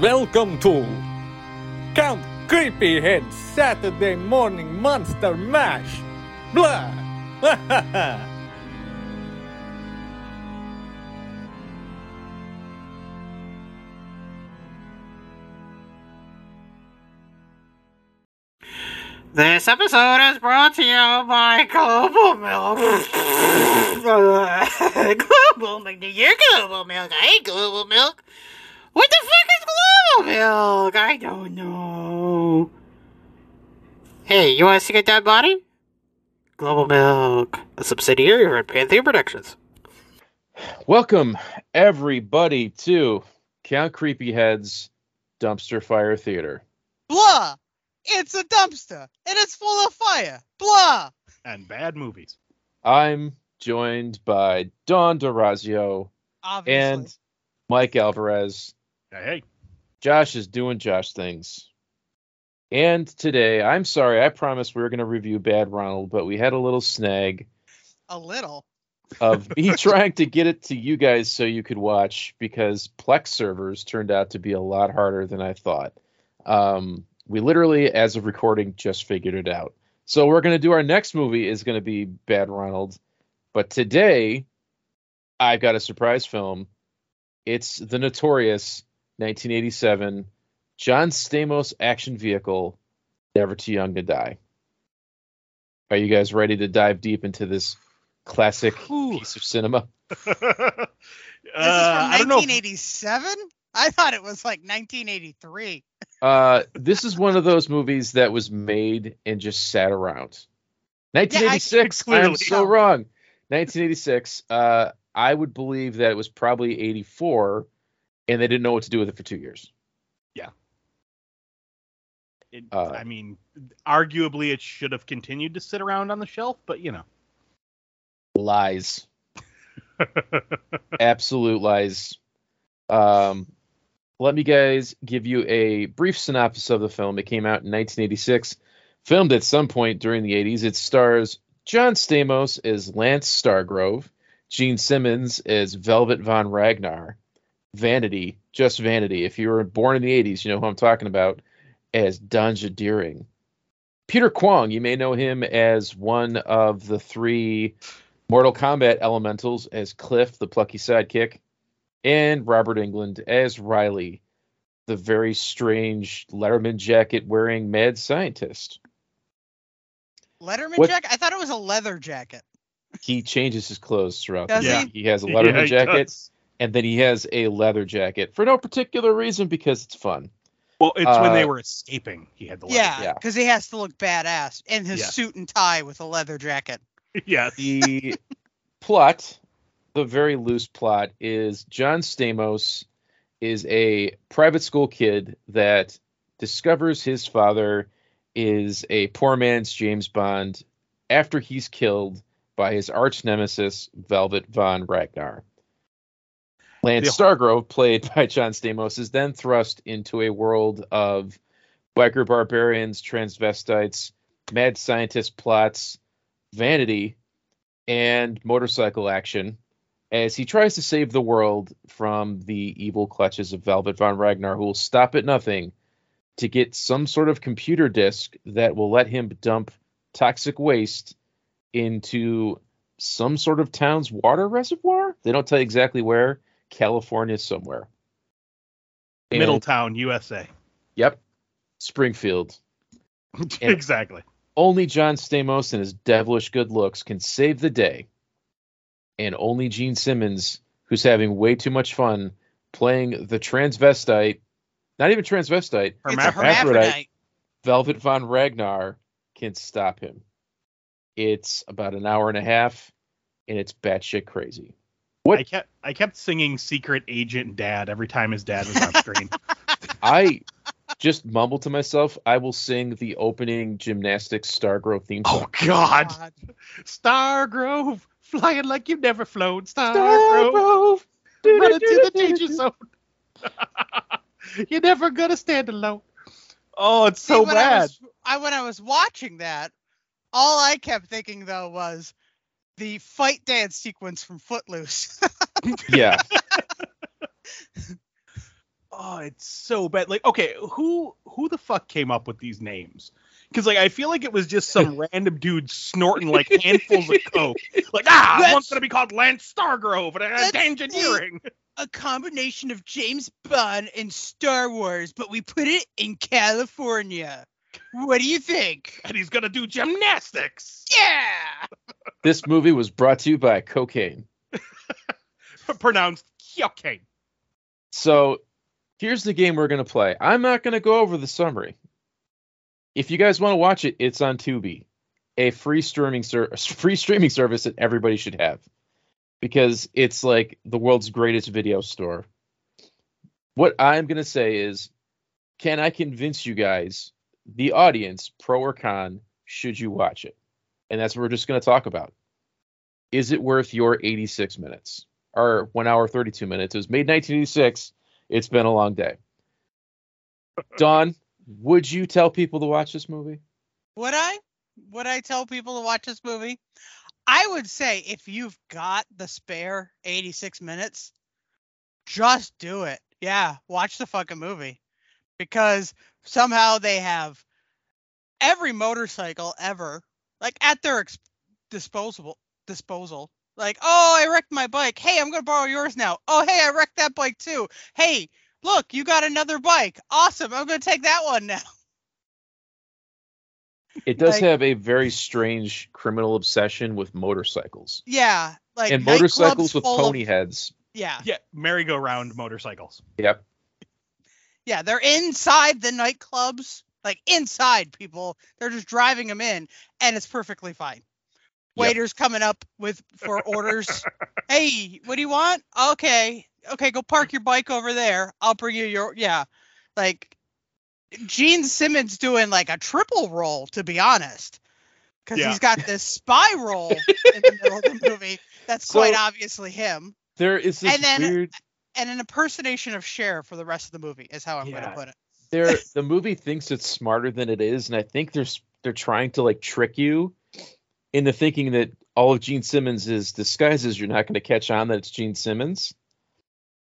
Welcome to Count Creepyhead's Saturday Morning Monster Mash. Blah! This episode is brought to you by Global Milk. Global Milk. Do You're Global Milk. I ain't Global Milk. What the fuck is Global Milk? I don't know. Hey, you want to see a dead body? Global Milk, a subsidiary of Red Panther Productions. Welcome, everybody, to Count Creepyhead's Dumpster Fire Theater. Blah! It's a dumpster and it's full of fire. Blah! and bad movies. I'm joined by Don DeRazio Obviously. and Mike Alvarez. Hey, hey. Josh is doing Josh things. And today, I'm sorry, I promised we were going to review Bad Ronald, but we had a little snag a little. of me trying to get it to you guys so you could watch because Plex servers turned out to be a lot harder than I thought. Um, we literally, as of recording, just figured it out. So we're going to do our next movie is going to be Bad Ronald, but today I've got a surprise film. It's the notorious 1987 John Stamos action vehicle, Never Too Young to Die. Are you guys ready to dive deep into this classic Ooh. piece of cinema? uh, This is from know. if- 1987? I thought it was like 1983. Uh, this is one of those movies that was made and just sat around. 1986. I'm so wrong. 1986. Uh, I would believe that it was probably 84, and they didn't know what to do with it for two years. it- uh, I mean, arguably it should have continued to sit around on the shelf, but you know. Lies. Absolute lies. Um, let me guys give you a brief synopsis of the film. It came out in 1986, filmed at some point during the 80s. It stars John Stamos as Lance Stargrove, Gene Simmons as Velvet Von Ragnar, Vanity, just Vanity. If you were born in the 80s, you know who I'm talking about, as Danja Deering. Peter Kwong, you may know him as one of the three Mortal Kombat elementals as Cliff, the plucky sidekick, and Robert Englund as Riley, the very strange Letterman jacket wearing mad scientist. Letterman What- jacket? I thought it was a leather jacket. He changes his clothes throughout Does the he? He has a Yeah, Letterman he jacket, does. And then he has a leather jacket for no particular reason because it's fun. Well, it's when they Uh, were escaping. He had the Yeah, leather. yeah. because he has to look badass in his Yeah. suit and tie with a leather jacket. Yeah. the plot, the very loose plot, is John Stamos is a private school kid that discovers his father is a poor man's James Bond after he's killed by his arch nemesis, Velvet Von Ragnar. Lance Stargrove, played by John Stamos, is then thrust into a world of biker barbarians, transvestites, mad scientist plots, vanity, and motorcycle action as he tries to save the world from the evil clutches of Velvet Von Ragnar, who will stop at nothing to get some sort of computer disk that will let him dump toxic waste into some sort of town's water reservoir. They don't tell you exactly where. California somewhere. And- Middletown, USA. Yep. Springfield. Exactly. only John Stamos and his devilish good looks can save the day. And only Gene Simmons, who's having way too much fun playing the transvestite, not even transvestite, Hermaphrodite. hermaphrodite. Velvet Von Ragnar, can stop him. It's about an hour and a half, and it's batshit crazy. What- I kept I kept singing Secret Agent Dad every time his dad was on screen. I just mumble to myself, I will sing the opening gymnastics Stargrove theme oh, song. oh God. Stargrove, flying like you've never flown. Stargrove, running to the danger zone. You're never gonna stand alone. Oh, it's See, so when I bad. was- I when I was watching that, all I kept thinking though was the fight dance sequence from Footloose. Yeah. oh, it's so bad. Like, okay, who who the fuck came up with these names? Because like I feel like it was just some random dude snorting like handfuls of coke. Like, ah, That's- one's gonna be called Lance Stargrove and uh, engineering. A combination of James Bond and Star Wars, but we put it in California. What do you think? And he's gonna do gymnastics. Yeah. This movie was brought to you by cocaine. Pronounced cocaine. So here's the game we're gonna play. I'm not gonna go over the summary. If you guys want to watch it, it's on Tubi, a free streaming ser- free streaming service that everybody should have, because it's like the world's greatest video store. What I'm gonna say is, can I convince you guys, the audience, pro or con, should you watch it? And that's what we're just gonna talk about. Is it worth your 86 minutes or one hour 32 minutes? It was made 1986. It's been a long day. Don, would you tell people to watch this movie? Would I? Would I tell people to watch this movie? I would say if you've got the spare 86 minutes, just do it. Yeah, watch the fucking movie. Because somehow they have every motorcycle ever like at their ex- disposable disposal. Like, "Oh, I wrecked my bike. Hey, I'm going to borrow yours now. Oh, hey, I wrecked that bike too. Hey, look, you got another bike. Awesome. I'm going to take that one now." It does Like- have a very strange criminal obsession with motorcycles Yeah, like and motorcycles with full of- pony heads. Yeah, Yeah, merry-go-round motorcycles. Yep. Yeah, they're inside the nightclubs, like inside people. They're just driving them in, and it's perfectly fine. Yep. Waiters coming up with for orders. hey, what do you want? Okay, okay, go park your bike over there. I'll bring you your yeah. Like Gene Simmons doing like a triple roll, to be honest, because Yeah. he's got this spy role in the middle of the movie. That's So- quite obviously him. There is this And then- weird. And an impersonation of Cher for the rest of the movie is how I'm going to put it. There, the movie thinks it's smarter than it is, and I think they're they're trying to like trick you into thinking that all of Gene Simmons' disguises you're not going to catch on that it's Gene Simmons.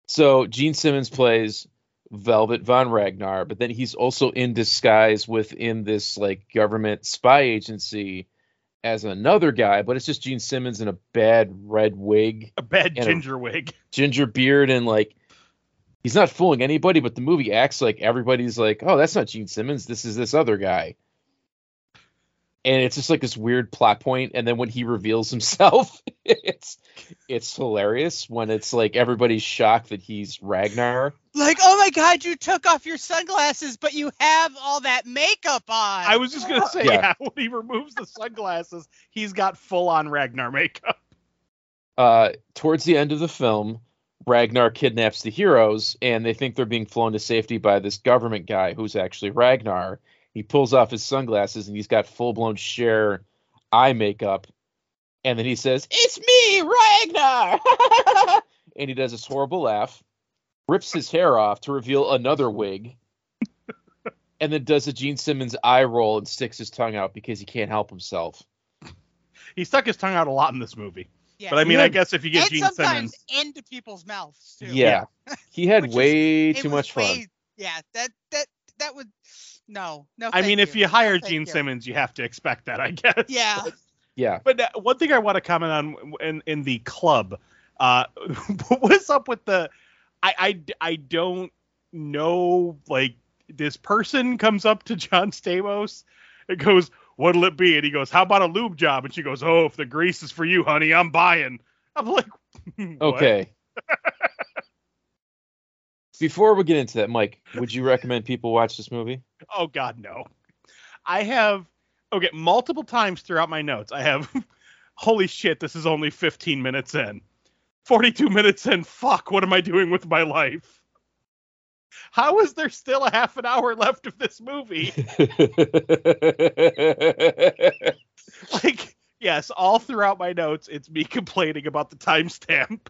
So Gene Simmons plays Velvet von Ragnar, but then he's also in disguise within this like government spy agency as another guy, but it's just Gene Simmons in a bad red wig, A bad And a- ginger wig. ginger beard, and like he's not fooling anybody, but the movie acts like everybody's like, oh, that's not Gene Simmons, this is this other guy. And it's just like this weird plot point, and then when he reveals himself, it's it's hilarious when it's like everybody's shocked that he's Ragnar. Like, oh my god, you took off your sunglasses, but you have all that makeup on. I was just gonna say, Yeah. yeah. when he removes the sunglasses, he's got full-on Ragnar makeup. uh, towards the end of the film, Ragnar kidnaps the heroes, and they think they're being flown to safety by this government guy who's actually Ragnar. He pulls off his sunglasses and he's got full blown Cher eye makeup, and then he says, "It's me, Ragnar!" and he does this horrible laugh, rips his hair off to reveal another wig. And then does a Gene Simmons eye roll and sticks his tongue out because he can't help himself. He stuck his tongue out a lot in this movie. yeah. But I mean, Yeah. I guess if you get and Gene sometimes Simmons, into people's mouths too. Yeah. He had Which is- way too was much fun. Yeah, that that that would no no. I thank mean, if you hire thank Gene you. Simmons, you have to expect that, I guess. Yeah, Yeah. But uh, one thing I want to comment on in in the club, uh, what's up with the? I, I I don't know. Like this person comes up to John Stamos and goes, "What'll it be?" And he goes, "How about a lube job?" And she goes, "Oh, if the grease is for you, honey, I'm buying." I'm like, "What?" Okay. Before we get into that, Mike, would you recommend people watch this movie? Oh God, no. I have okay multiple times throughout my notes. I have, holy shit, this is only 15 minutes in, 42 minutes in. Fuck, what am I doing with my life? How is there still a half an hour left of this movie? Like, yes, all throughout my notes, it's me complaining about the timestamp.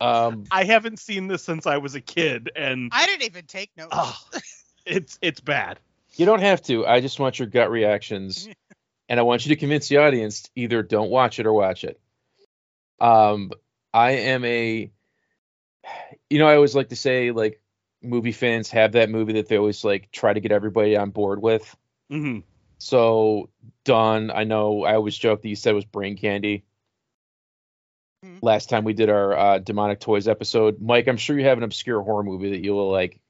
Um, I haven't seen this since I was a kid, and I didn't even take notes. ugh, it's it's bad. you don't have to. I just want your gut reactions, and I want you to convince the audience either don't watch it or watch it. Um, I am a, you know, I always like to say like movie fans have that movie that they always like try to get everybody on board with. hmm So Don, I know I always joke that you said it was brain candy. Mhm. Last time we did our uh, demonic toys episode, Mike, I'm sure you have an obscure horror movie that you will like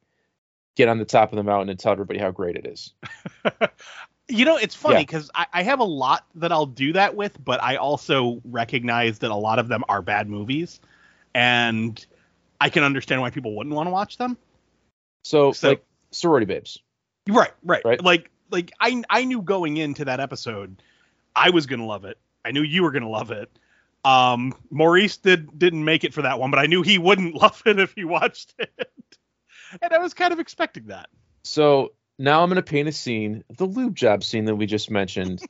get on the top of the mountain and tell everybody how great it is. You know, it's funny Yeah. because I, I have a lot that I'll do that with, but I also recognize that a lot of them are bad movies, and I can understand why people wouldn't want to watch them. So, So- like sorority babes. Right, right, Right. Like, like I I knew going into that episode, I was gonna love it. I knew you were gonna love it. Um, Maurice did didn't make it for that one, but I knew he wouldn't love it if he watched it, and I was kind of expecting that. So now I'm going to paint a scene, the lube job scene that we just mentioned.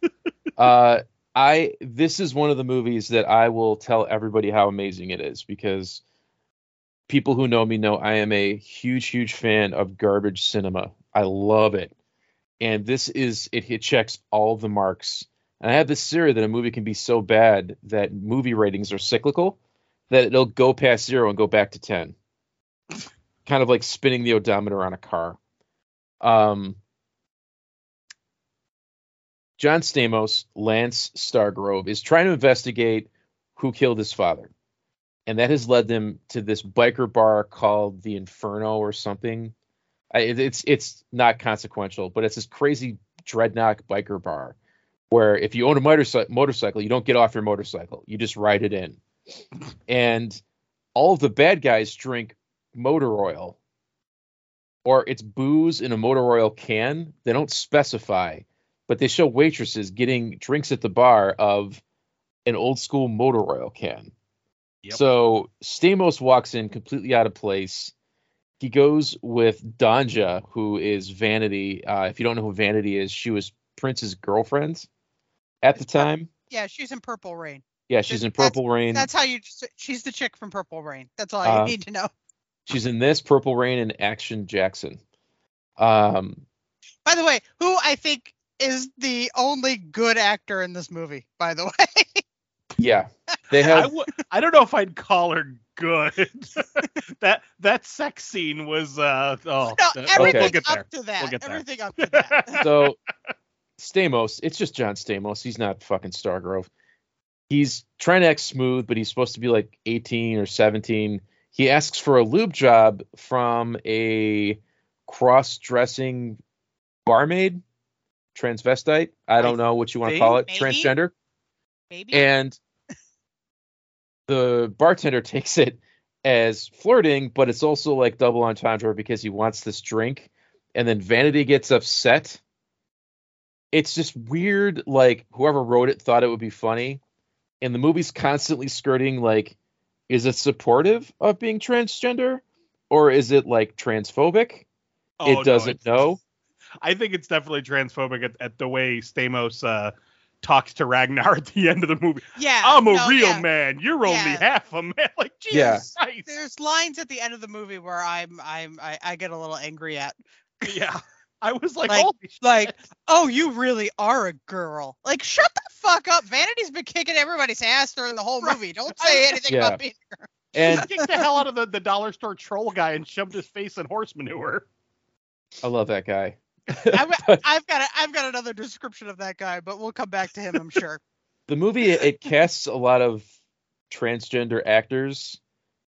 uh, I this is one of the movies that I will tell everybody how amazing it is because people who know me know I am a huge, huge fan of garbage cinema. I love it, and this is it. It checks all the marks. And I have this theory that a movie can be so bad that movie ratings are cyclical, that it'll go past zero and go back to ten. kind of like spinning the odometer on a car. Um, John Stamos, Lance Stargrove, is trying to investigate who killed his father. And that has led them to this biker bar called the Inferno or something. I, it's it's not consequential, but it's this crazy dreadnought biker bar where if you own a motorcycle, motorcycle, you don't get off your motorcycle, you just ride it in. And all of the bad guys drink motor oil or it's booze in a motor oil can. They don't specify, but they show waitresses getting drinks at the bar of an old school motor oil can. Yep. So Stamos walks in completely out of place. He goes with Danja, who is Vanity. Uh, if you don't know who Vanity is, she was Prince's girlfriend at the time. Yeah, she's in Purple Rain. Yeah, she's in That's- Purple Rain. That's how you. Just, she's the chick from Purple Rain. That's all Uh, you need to know. She's in this Purple Rain and Action Jackson. Um, By the way, who I think is the only good actor in this movie. By the way, yeah, they I have w- I don't know if I'd call her good. that that sex scene was uh oh no, that- everything we'll get there. up to that. We'll get there. everything up to that. so Stamos, it's just John Stamos. He's not fucking Stargrove. He's trying to act smooth, but he's supposed to be like 18 or 17. He asks for a lube job from a cross-dressing barmaid, transvestite. I don't know what you want to call it, Maybe? transgender. Maybe. And the bartender takes it as flirting, but it's also like double entendre because he wants this drink. And then Vanity gets upset. It's just weird. Like whoever wrote it thought it would be funny. And the movie's constantly skirting like, is it supportive of being transgender? Or is it like transphobic? Oh, it doesn't it's- know. I think it's definitely transphobic at, at the way Stamos uh, talks to Ragnar at the end of the movie. yeah, I'm a no, real yeah. man. You're only half a man. Like Jesus Yeah. Christ. There's lines at the end of the movie where I'm I'm I, I get a little angry at. Yeah. I was like, Like- holy shit. Like, oh, you really are a girl. Like, shut the fuck up. Vanity's been kicking everybody's ass during the whole Right. movie. Don't say anything Yeah. about being a girl. And kicked the hell out of the, the dollar store troll guy and shoved his face in horse manure. I love that guy. I've, I've got a, I've got another description of that guy, but we'll come back to him, I'm sure. the movie it, it casts a lot of transgender actors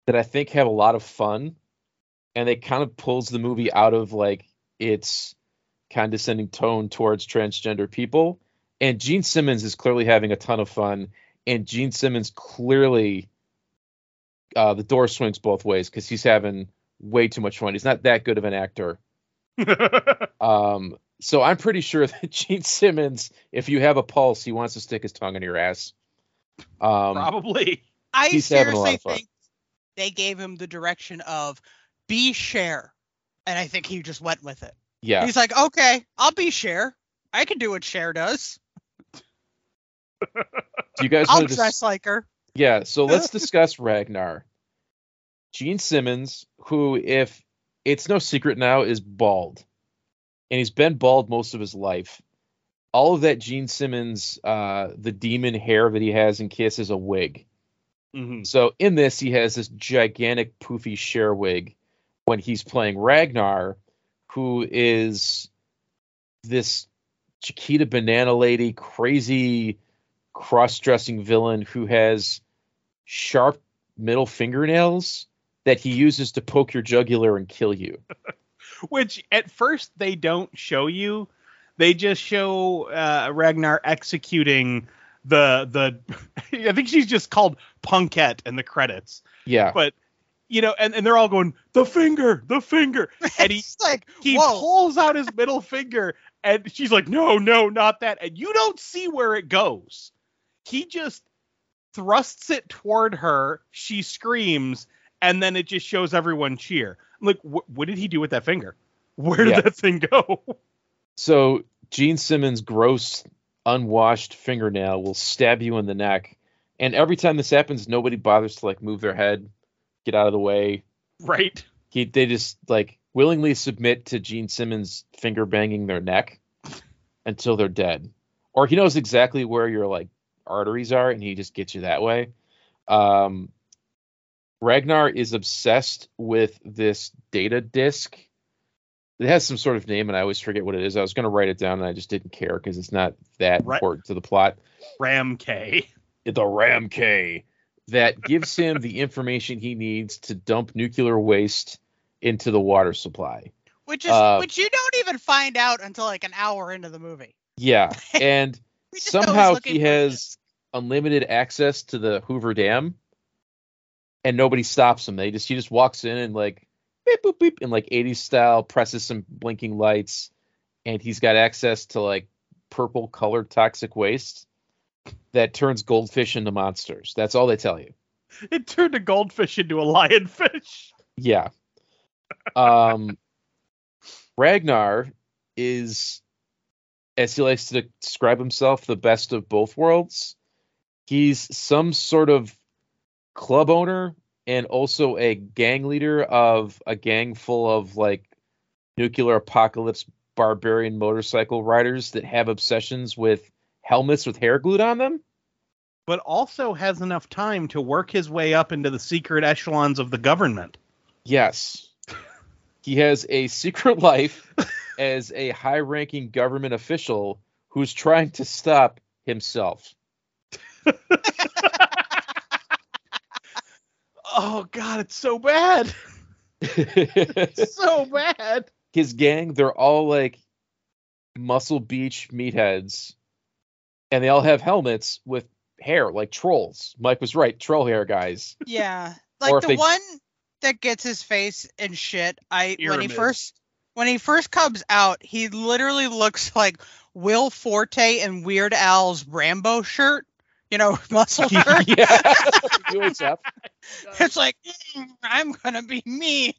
that I think have a lot of fun, and it kind of pulls the movie out of like its condescending tone towards transgender people. And Gene Simmons is clearly having a ton of fun, and Gene Simmons clearly uh, the door swings both ways because he's having way too much fun. He's not that good of an actor. Um, so I'm pretty sure that Gene Simmons, if you have a pulse, he wants to stick his tongue in your ass. Um, Probably. I He's having a lot seriously think they gave him the direction of be Cher. And I think he just went with it. Yeah. He's like, okay, I'll be Cher. I can do what Cher does. Do you guys I'll want to dress like her. Yeah, so let's discuss Ragnar. Gene Simmons, who, if it's no secret now, is bald. And he's been bald most of his life. All of that Gene Simmons, uh, the demon hair that he has in Kiss is a wig. hmm So in this, he has this gigantic poofy Cher wig when he's playing Ragnar, who is this Chiquita Banana Lady, crazy cross-dressing villain who has sharp middle fingernails that he uses to poke your jugular and kill you. Which at first they don't show you. They just show uh, Ragnar executing the the. I think she's just called Punkette in the credits. Yeah. But you know, and, and they're all going the finger, the finger, and he It's like, he whoa. pulls out his middle finger, and she's like, no, no, not that, and you don't see where it goes. He just thrusts it toward her. She screams, and then it just shows everyone cheer. I'm like, wh- what did he do with that finger? Where did Yeah. that thing go? So Gene Simmons' gross, unwashed fingernail will stab you in the neck, and every time this happens, nobody bothers to like move their head, get out of the way. right? He they just like willingly submit to Gene Simmons finger banging their neck until they're dead, or he knows exactly where your like arteries are, and he just gets you that way. Um, Ragnar is obsessed with this data disk. It has some sort of name, and I always forget what it is. I was going to write it down, and I just didn't care because it's not that Right. important to the plot. Ram K. The Ram K that gives him the information he needs to dump nuclear waste into the water supply. which is uh, which you don't even find out until like an hour into the movie. Yeah, and We just know he's somehow he has unlimited access to the Hoover Dam, and nobody stops him. They just he just walks in and like beep boop beep in like 80s style, presses some blinking lights, and he's got access to like purple colored toxic waste that turns goldfish into monsters. That's all they tell you. It turned a goldfish into a lionfish. Yeah. Um, Ragnar is, as he likes to describe himself, the best of both worlds. He's some sort of club owner and also a gang leader of a gang full of like nuclear apocalypse barbarian motorcycle riders that have obsessions with helmets with hair glued on them. But also has enough time to work his way up into the secret echelons of the government. Yes. He has a secret life as a high ranking government official who's trying to stop himself. Oh god, it's so bad. It's so bad. His gang, they're all like Muscle Beach meatheads, and they all have helmets with hair like trolls. Mike was right, troll hair guys. Yeah, like the they- one that gets his face and shit. I when he first when he first comes out, he literally looks like Will Forte in Weird Al's Rambo shirt. You know, muscle shirt. yeah. UHF. It's like "Mm, I'm gonna be me,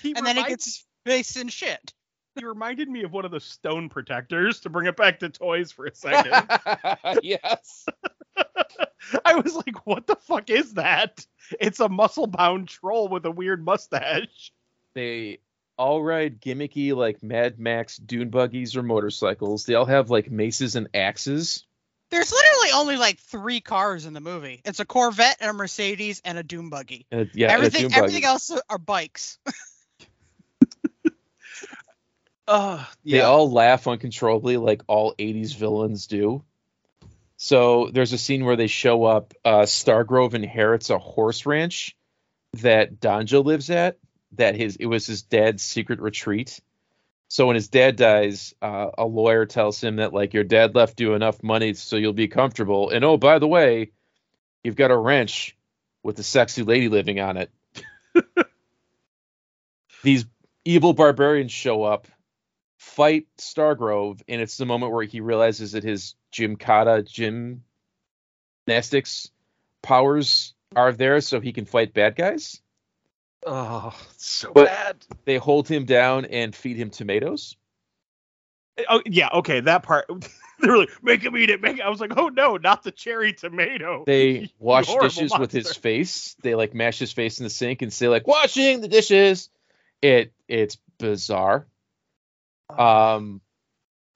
He and then he gets his face and shit. he reminded me of one of the stone protectors to bring it back to toys for a second. yes. I was like, what the fuck is that? It's a muscle bound troll with a weird mustache. they all ride gimmicky like Mad Max dune buggies or motorcycles. They all have like maces and axes. There's literally only like three cars in the movie. It's a Corvette and a Mercedes and a Doom buggy. And a- yeah, everything dune buggy. everything else are bikes. Uh, They all laugh uncontrollably like all 80s villains do. So there's a scene where they show up. Uh, Stargrove inherits a horse ranch that Danja lives at. That his it was his dad's secret retreat. So when his dad dies, uh, a lawyer tells him that like your dad left you enough money so you'll be comfortable. And oh, by the way, you've got a ranch with a sexy lady living on it. These evil barbarians show up, fight Stargrove, and it's the moment where he realizes that his Gymkata gymnastics powers are there so he can fight bad guys. Oh, so But- bad. They hold him down and feed him tomatoes. Oh yeah, okay, that part. they were like, make him eat it. Make. It. I was like, oh no, not the cherry tomato. They wash dishes with his face. They like mash his face in the sink and say like washing the dishes. It it's bizarre. Um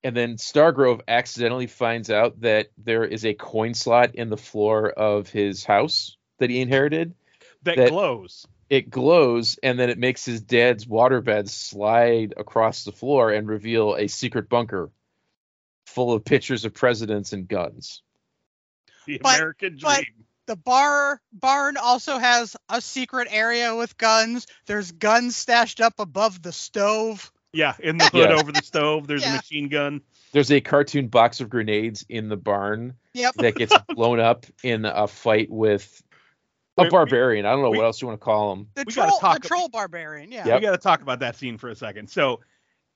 and then Stargrove accidentally finds out that there is a coin slot in the floor of his house that he inherited. that, that- glows. it glows and then it makes his dad's waterbed slide across the floor and reveal a secret bunker full of pictures of presidents and guns. The But- American but- dream. The bar barn also has a secret area with guns. There's guns stashed up above the stove. Yeah, in the hood Yeah. over the stove, there's a machine gun. There's a cartoon box of grenades in the barn Yep. that gets blown up in a fight with a Wait, we- barbarian. I don't know we- what else you want to call him. The We gotta talk- the troll barbarian. Yeah. Yep. We got to talk about that scene for a second. So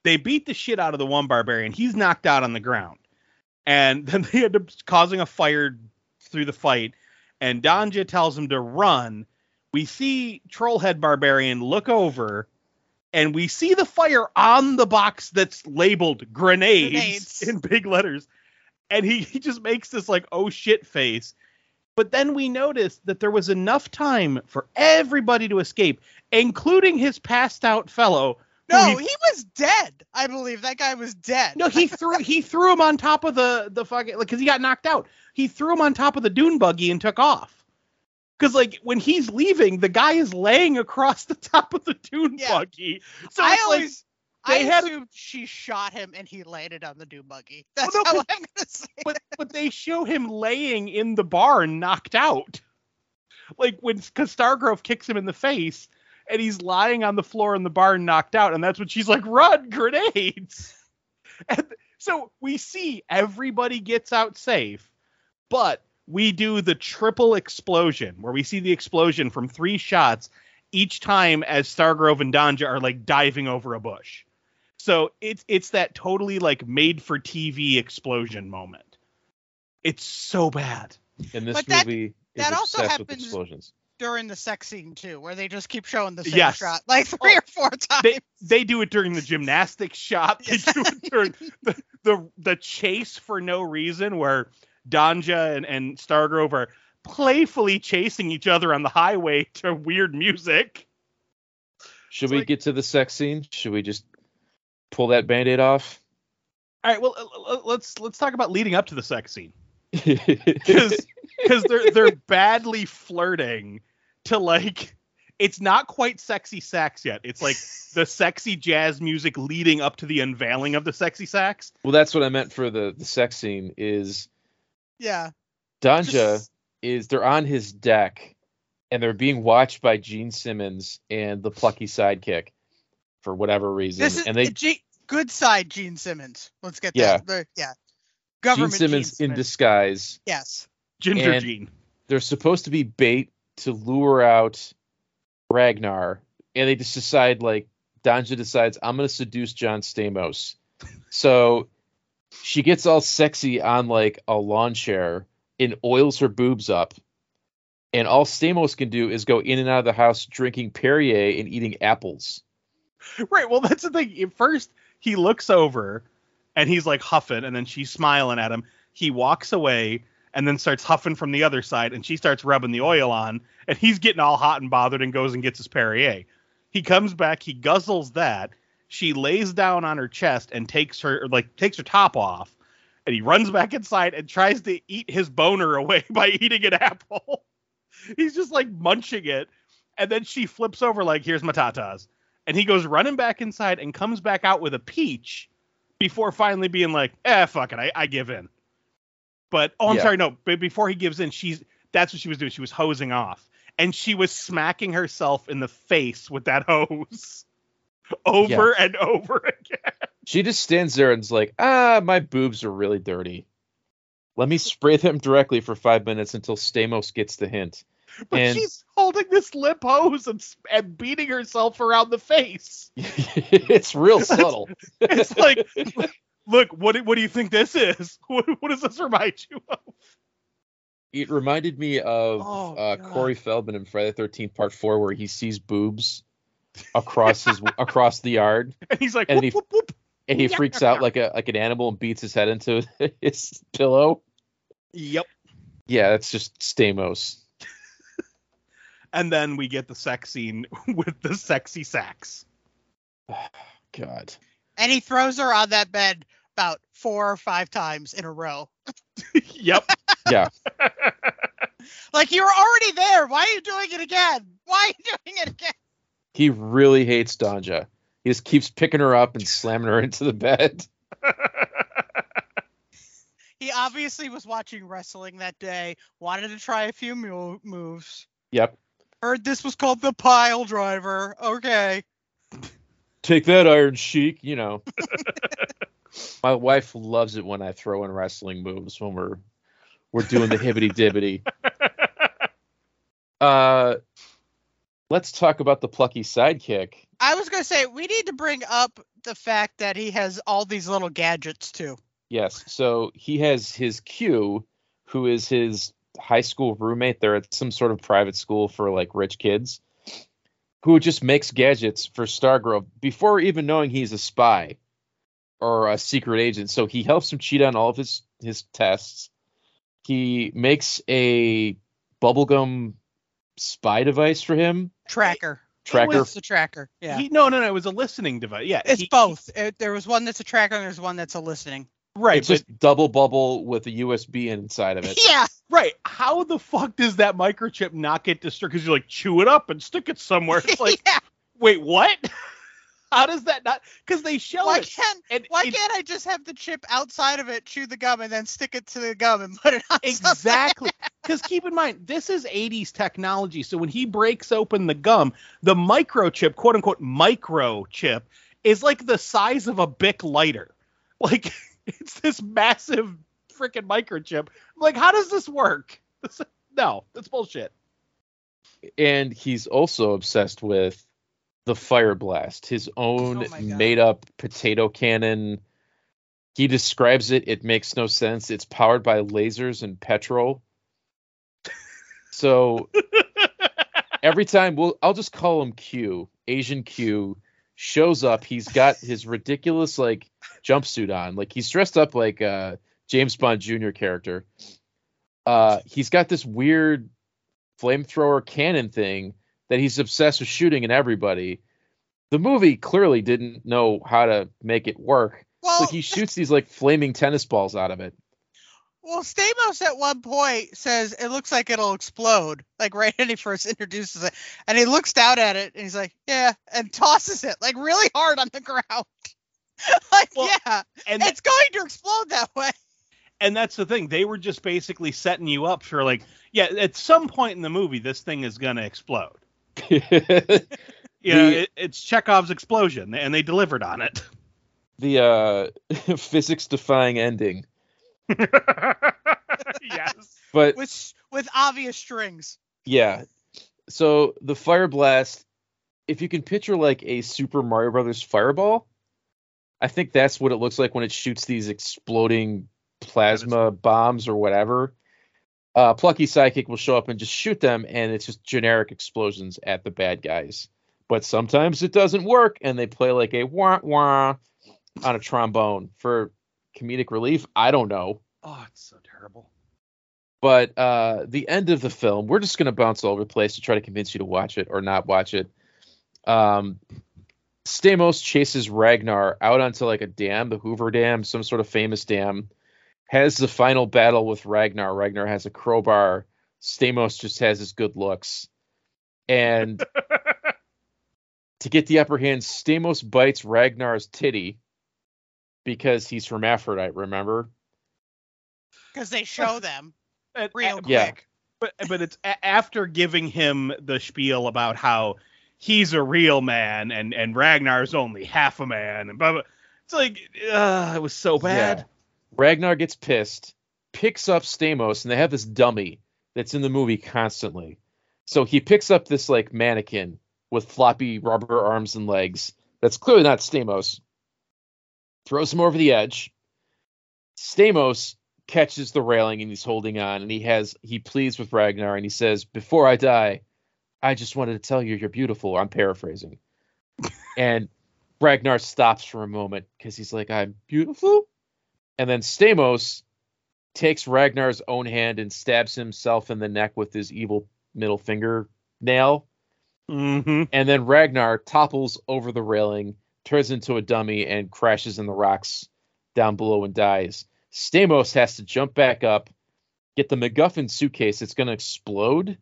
they beat the shit out of the one barbarian. He's knocked out on the ground, and then they end up causing a fire through the fight. And Danja tells him to run. We see Trollhead Barbarian look over, and we see the fire on the box that's labeled grenades, Grenades. in big letters. And he, he just makes this like oh shit face. But then we notice that there was enough time for everybody to escape, including his passed out fellow. No, he- he was dead. I believe that guy was dead. no, he threw he threw him on top of the the fucking like because he got knocked out. He threw him on top of the dune buggy and took off. Because like when he's leaving, the guy is laying across the top of the dune Yeah. buggy. So I it's like, always, I had- assumed she shot him and he landed on the doom buggy. That's no, how but- I'm gonna say. but but they show him laying in the barn, knocked out. Like when because Stargrove kicks him in the face, and he's lying on the floor in the barn, knocked out, and that's when she's like, "Run, grenades!" And so we see everybody gets out safe, but we do the triple explosion where we see the explosion from three shots each time as Stargrove and Danja are like diving over a bush. So it's it's that totally like made for TV explosion moment. It's so bad. And this But movie is that also obsessed with happens- explosions. During the sex scene too, where they just keep showing the same Yes. shot like three oh, or four times. They they do it during the gymnastics shot. They do it during the, the the chase for no reason where Danja and, and Stargrove are playfully chasing each other on the highway to weird music. Should It's we like- get to the sex scene? Should we just pull that band-aid off? All right, well let's let's talk about leading up to the sex scene. because because they're they're badly flirting to like it's not quite sexy sax yet. It's like the sexy jazz music leading up to the unveiling of the sexy sax. well, that's what I meant for the the sex scene. Is yeah. Danja Just- is they're on his deck and they're being watched by Gene Simmons and the plucky sidekick for whatever reason. This is and they G- good side Gene Simmons. Let's get Yeah. that. The- yeah. Gene Government Simmons in disguise. Yes. Ginger And- Gene. They're supposed to be bait to lure out Ragnar, and they just decide like Danja decides I'm gonna seduce John Stamos. So she gets all sexy on like a lawn chair and oils her boobs up. And all Stamos can do is go in and out of the house drinking Perrier and eating apples. Right. Well, that's the thing. First, he looks over and he's like huffing, and then she's smiling at him. He walks away and then starts huffing from the other side, and she starts rubbing the oil on, and he's getting all hot and bothered and goes and gets his Perrier. He comes back, he guzzles that. She lays down on her chest and takes her like takes her top off, and he runs back inside and tries to eat his boner away by eating an apple. he's just like munching it, and then she flips over like, "Here's my tatas." and he goes running back inside and comes back out with a peach before finally being like, eh, fuck it, I, I give in. But oh, I'm Yeah. sorry, no, but before he gives in, she's that's what she was doing. She was hosing off, and she was smacking herself in the face with that hose over and over again. She just stands there and is like, ah, my boobs are really dirty. Let me spray them directly for five minutes until Stamos gets the hint. But And- she's holding this lip hose and, and beating herself around the face. it's real subtle. It's like, look, what do- what do you think this is? What, what does this remind you of? It reminded me of Oh, uh, Corey Feldman in Friday the Thirteenth Part Four, where he sees boobs across his across the yard, And he's like, And whoop, he- whoop, whoop. and he Yeah. freaks out like a like an animal and beats his head into his pillow. Yep. Yeah, that's just Stamos. And then we get the sex scene with the sexy sax. God. And he throws her on that bed about four or five times in a row. yep. Yeah. Like you were already there. Why are you doing it again? Why are you doing it again? He really hates Danja. He just keeps picking her up and slamming her into the bed. He obviously was watching wrestling that day. Wanted to try a few mo- moves. Yep. Heard this was called the pile driver. Okay. Take that, Iron Sheik. You know. My wife loves it when I throw in wrestling moves when we're we're doing the hibbity dibbity. Uh, let's talk about the plucky sidekick. I was gonna say we need to bring up the fact that he has all these little gadgets too. Yes. So he has his Q, who is his high school roommate. They're at some sort of private school for like rich kids, who just makes gadgets for Stargrove before even knowing he's a spy or a secret agent. So he helps him cheat on all of his his tests. He makes a bubblegum spy device for him. Tracker. Tracker. It's the tracker. Yeah. He, no, no, no. It was a listening device. Yeah, it's he- both. It, there was one that's a tracker and there's one that's a listening. Right, It's but just double bubble with a USB inside of it. Yeah. right. How the fuck does that microchip not get destroyed? Because you like chew it up and stick it somewhere. It's like, yeah. wait, what? How does that not? Because they show Why it. can't And why it- can't I just have the chip outside of it, chew the gum, and then stick it to the gum and put it on? Exactly. Because keep in mind, this is 80s technology. So when he breaks open the gum, the microchip, quote unquote, microchip, is like the size of a Bic lighter. Like, it's this massive freaking microchip. Like, how does this work? This- no, that's bullshit. and he's also obsessed with the fire blast his own Oh made up potato cannon. He describes it it makes no sense. It's powered by lasers and petrol. So every time we'll i'll just call him q asian q shows up he's got his ridiculous like jumpsuit on. Like he's dressed up like a james bond jr character. Uh he's got this weird flamethrower cannon thing that he's obsessed with shooting and everybody. The movie clearly didn't know how to make it work. Well, so he shoots these like flaming tennis balls out of it. well, Stamos at one point says it looks like it'll explode, like right when he first introduces it, and he looks down at it and he's like, "Yeah," and tosses it like really hard on the ground. like, Well, yeah, And it's going to explode that way. and that's the thing. They were just basically setting you up for like, yeah, at some point in the movie, this thing is gonna explode. You know, The- it, it's Chekhov's explosion, and they delivered on it. the uh physics defying ending. yes. But with with obvious strings. yeah. So the fire blast, if you can picture like a Super Mario Brothers fireball, I think that's what it looks like when it shoots these exploding plasma bombs or whatever. Uh, Plucky Psychic will show up and just shoot them, and it's just generic explosions at the bad guys. But sometimes it doesn't work, and they play like a wah wah on a trombone for comedic relief. I don't know. Oh, it's so terrible. But uh, the end of the film, we're just going to bounce all over the place to try to convince you to watch it or not watch it. Um, Stamos chases Ragnar out onto like a dam, the Hoover Dam, some sort of famous dam. Has the final battle with Ragnar. Ragnar has a crowbar. Stamos just has his good looks. And to get the upper hand, Stamos bites Ragnar's titty because he's hermaphrodite, remember? because they show them And- real and- quick. Yeah. but but it's a- after giving him the spiel about how he's a real man and and Ragnar's only half a man and blah, blah. It's like uh, it was so bad. Yeah. Ragnar gets pissed, picks up Stamos, and they have this dummy that's in the movie constantly. So he picks up this like mannequin with floppy rubber arms and legs. That's clearly not Stamos. Throws him over the edge. Stamos catches the railing and he's holding on and he has he pleads with Ragnar and he says, "Before I die, I just wanted to tell you you're beautiful." I'm paraphrasing. and Ragnar stops for a moment because he's like, "I'm beautiful." And then Stamos takes Ragnar's own hand and stabs himself in the neck with his evil middle finger nail. Mm-hmm. And then Ragnar topples over the railing, turns into a dummy, and crashes in the rocks down below and dies. Stamos has to jump back up, get the MacGuffin suitcase. It's going to explode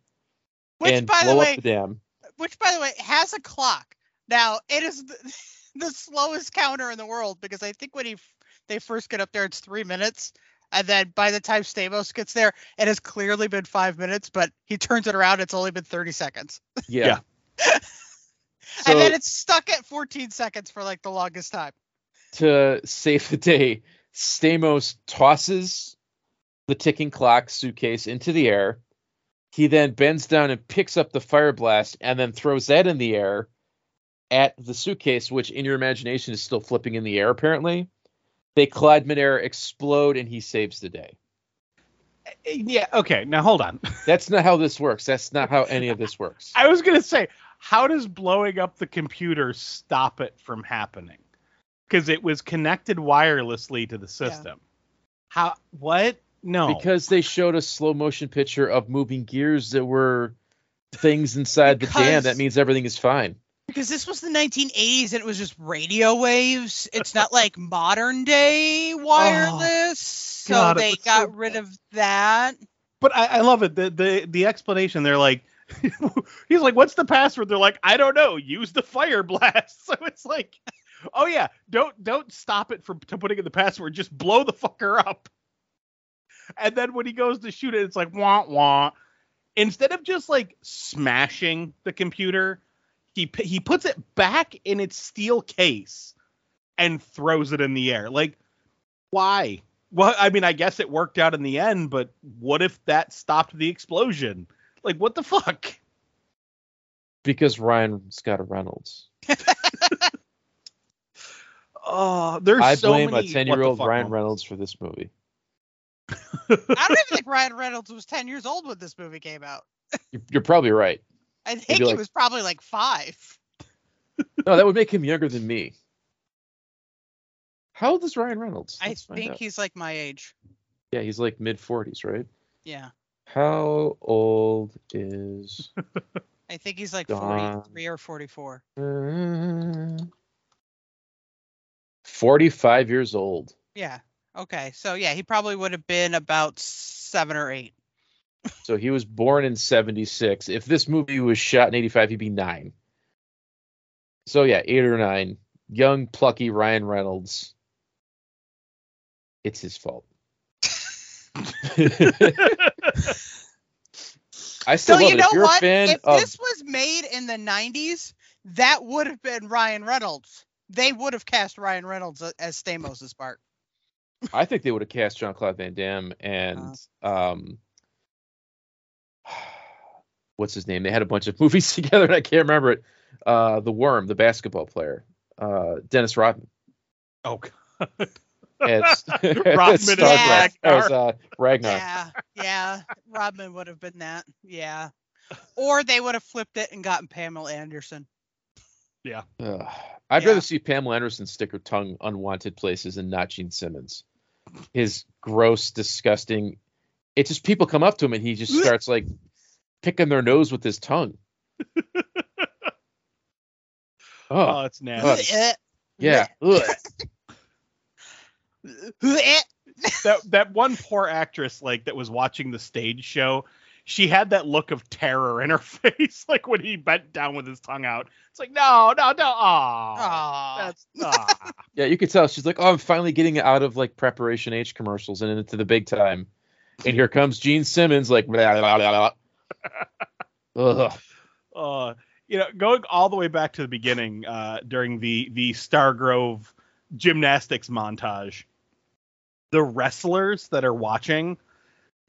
Which, and by blow the way, up the dam. which by the way has a clock. Now it is the, the slowest counter in the world because I think when he f- they first get up there it's three minutes, and then by the time Stamos gets there, it has clearly been five minutes. But he turns it around, it's only been thirty seconds, Yeah. so and then it's stuck at fourteen seconds for like the longest time. to save the day, Stamos tosses the ticking clock suitcase into the air. He then bends down and picks up the fire blast and then throws that in the air at the suitcase, which in your imagination is still flipping in the air, apparently. They collide midair, explode, and he saves the day. Yeah. Okay. Now hold on. That's not how this works. That's not how any of this works. I was gonna say, how does blowing up the computer stop it from happening? Because it was connected wirelessly to the system. How? What? No. Because they showed a slow motion picture of moving gears that were things inside the dam. That means everything is fine. Because this was the 1980s and it was just radio waves. It's not like modern day wireless. Oh, so God, it they got so rid of that. But I, I love it. The the the explanation. They're like, he's like, "What's the password?" They're like, "I don't know. Use the fire blast." So it's like, oh yeah, don't don't stop it from to putting in the password. Just blow the fucker up. And then when he goes to shoot it, it's like wah wah. Instead of just like smashing the computer, he he puts it back in its steel case and throws it in the air. Like, why? Well, I mean, I guess it worked out in the end, but what if that stopped the explosion? Like, what the fuck? Because Ryan Scott Reynolds. Oh, there's I so blame a ten-year-old Ryan moments. Reynolds for this movie. I don't even think Ryan Reynolds was 10 years old when this movie came out. You're, you're probably right. I think he like- was probably like five. No, that would make him younger than me. How old is Ryan Reynolds? I Let's find think he's like my age. Yeah, he's like mid 40s, right? Yeah. How old is. I think he's like Don. 43 or 44. Uh, 45 years old. Yeah. Okay. So yeah, he probably would have been about seven or eight. So he was born in 76. If this movie was shot in 85, he'd be nine. So yeah, eight or nine. Young, plucky Ryan Reynolds. It's his fault. I still So love you it. know if you're what? a fan if of this was made in the 90s, that would have been Ryan Reynolds. They would have cast Ryan Reynolds as Stamos' part. I think they would have cast Jean Claude Van Damme and Uh. um what's his name? They had a bunch of movies together and I can't remember it. Uh the worm, the basketball player. Uh Dennis Rodman. oh, God. As, Rodman as and Starbuck, Ragnar. as, uh, Ragnar. Yeah, yeah. Rodman would have been that. Yeah. Or they would have flipped it and gotten Pamela Anderson. Ugh. I'd Yeah. rather see Pamela Anderson stick her tongue unwanted places and not Gene Simmons. His gross, disgusting. It's just people come up to him and he just starts like picking their nose with his tongue. oh, oh, it's nasty. Uh, yeah. That that one poor actress like that was watching the stage show she had that look of terror in her face like when he bent down with his tongue out it's like no no no aw, Aw. that's aw. Yeah, you could tell she's like, "Oh, I'm finally getting out of like preparation H commercials and into the big time." And here comes Gene Simmons, like, blah, blah, blah, blah. Ugh. uh, you know going all the way back to the beginning uh, during the the stargrove gymnastics montage the wrestlers that are watching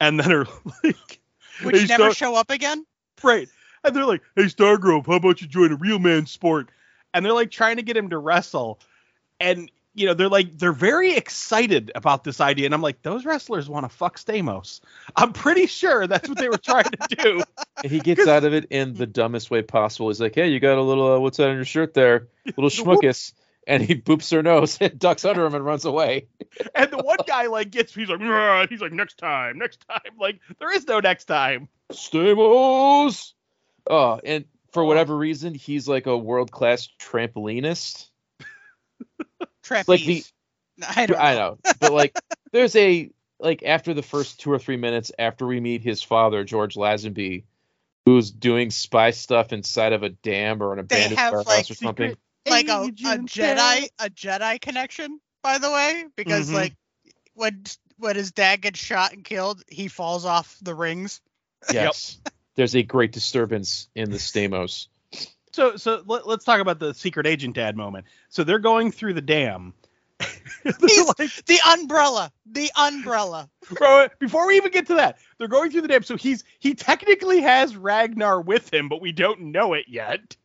and then are like Which "Hey, never Star- show up again. Right. And they're like, hey, Stargrove, how about you join a real man sport? And they're like trying to get him to wrestle. And, you know, they're like, they're very excited about this idea. And I'm like, those wrestlers want to fuck Stamos. I'm pretty sure that's what they were trying to do. And he gets out of it in the dumbest way possible. He's like, "Hey, you got a little uh, what's that on your shirt there? Little schmuckus." And he boops her nose and ducks under him and runs away. And the one guy, like, gets, he's like, he's like, next time, next time. Like, there is no next time. Stamos. Oh, and for whatever reason, he's like a world class trampolinist. Trapeze. like the- I don't know. I know, but like, there's a like after the first two or three minutes after we meet his father, George Lazenby, who's doing spy stuff inside of a dam or an abandoned have, warehouse like, or something. like a, a Jedi a Jedi connection, by the way, because Mhm. like when when his dad gets shot and killed, he falls off the rings. Yes. There's a great disturbance in the Stamos. So so let, us talk about the secret agent dad moment. So they're going through the dam. Like, The umbrella, the umbrella. bro, before we even get to that, they're going through the dam. So he's he technically has Ragnar with him, but we don't know it yet.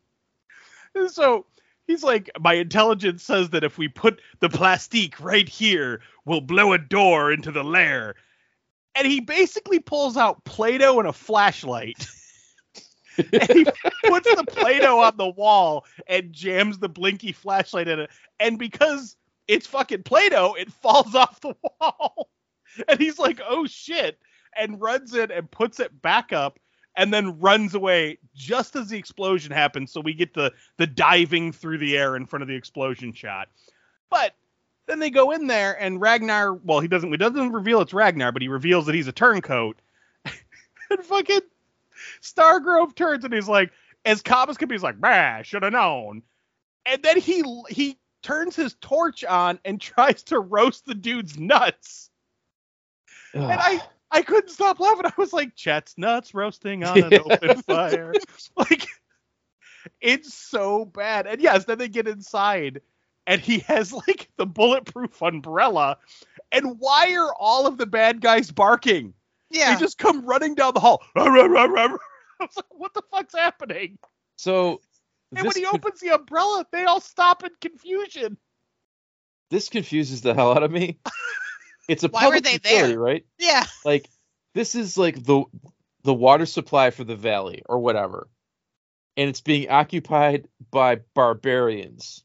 And so he's like, my intelligence says that if we put the plastique right here, we'll blow a door into the lair. And he basically pulls out Play-Doh and a flashlight. and he puts the Play-Doh on the wall and jams the blinky flashlight in it. And because it's fucking Play-Doh, it falls off the wall. And he's like, oh shit. And runs in and puts it back up and then runs away just as the explosion happens. So we get the the diving through the air in front of the explosion shot. But then they go in there and Ragnar, well, he doesn't he doesn't reveal it's Ragnar, but he reveals that he's a turncoat. and fucking Stargrove turns and he's like, as calm as can be, he's like, bah, should have known. And then he he turns his torch on and tries to roast the dude's nuts. And I I couldn't stop laughing. I was like, Chet's nuts roasting on an open fire. Like, it's so bad. And yes, then they get inside and he has like the bulletproof umbrella. And why are all of the bad guys barking? Yeah. They just come running down the hall. I was like, what the fuck's happening? so And when he con- opens the umbrella, they all stop in confusion. this confuses the hell out of me. It's a Why were public they utility, there? right? yeah. Like this is like the the water supply for the valley or whatever. And it's being occupied by barbarians.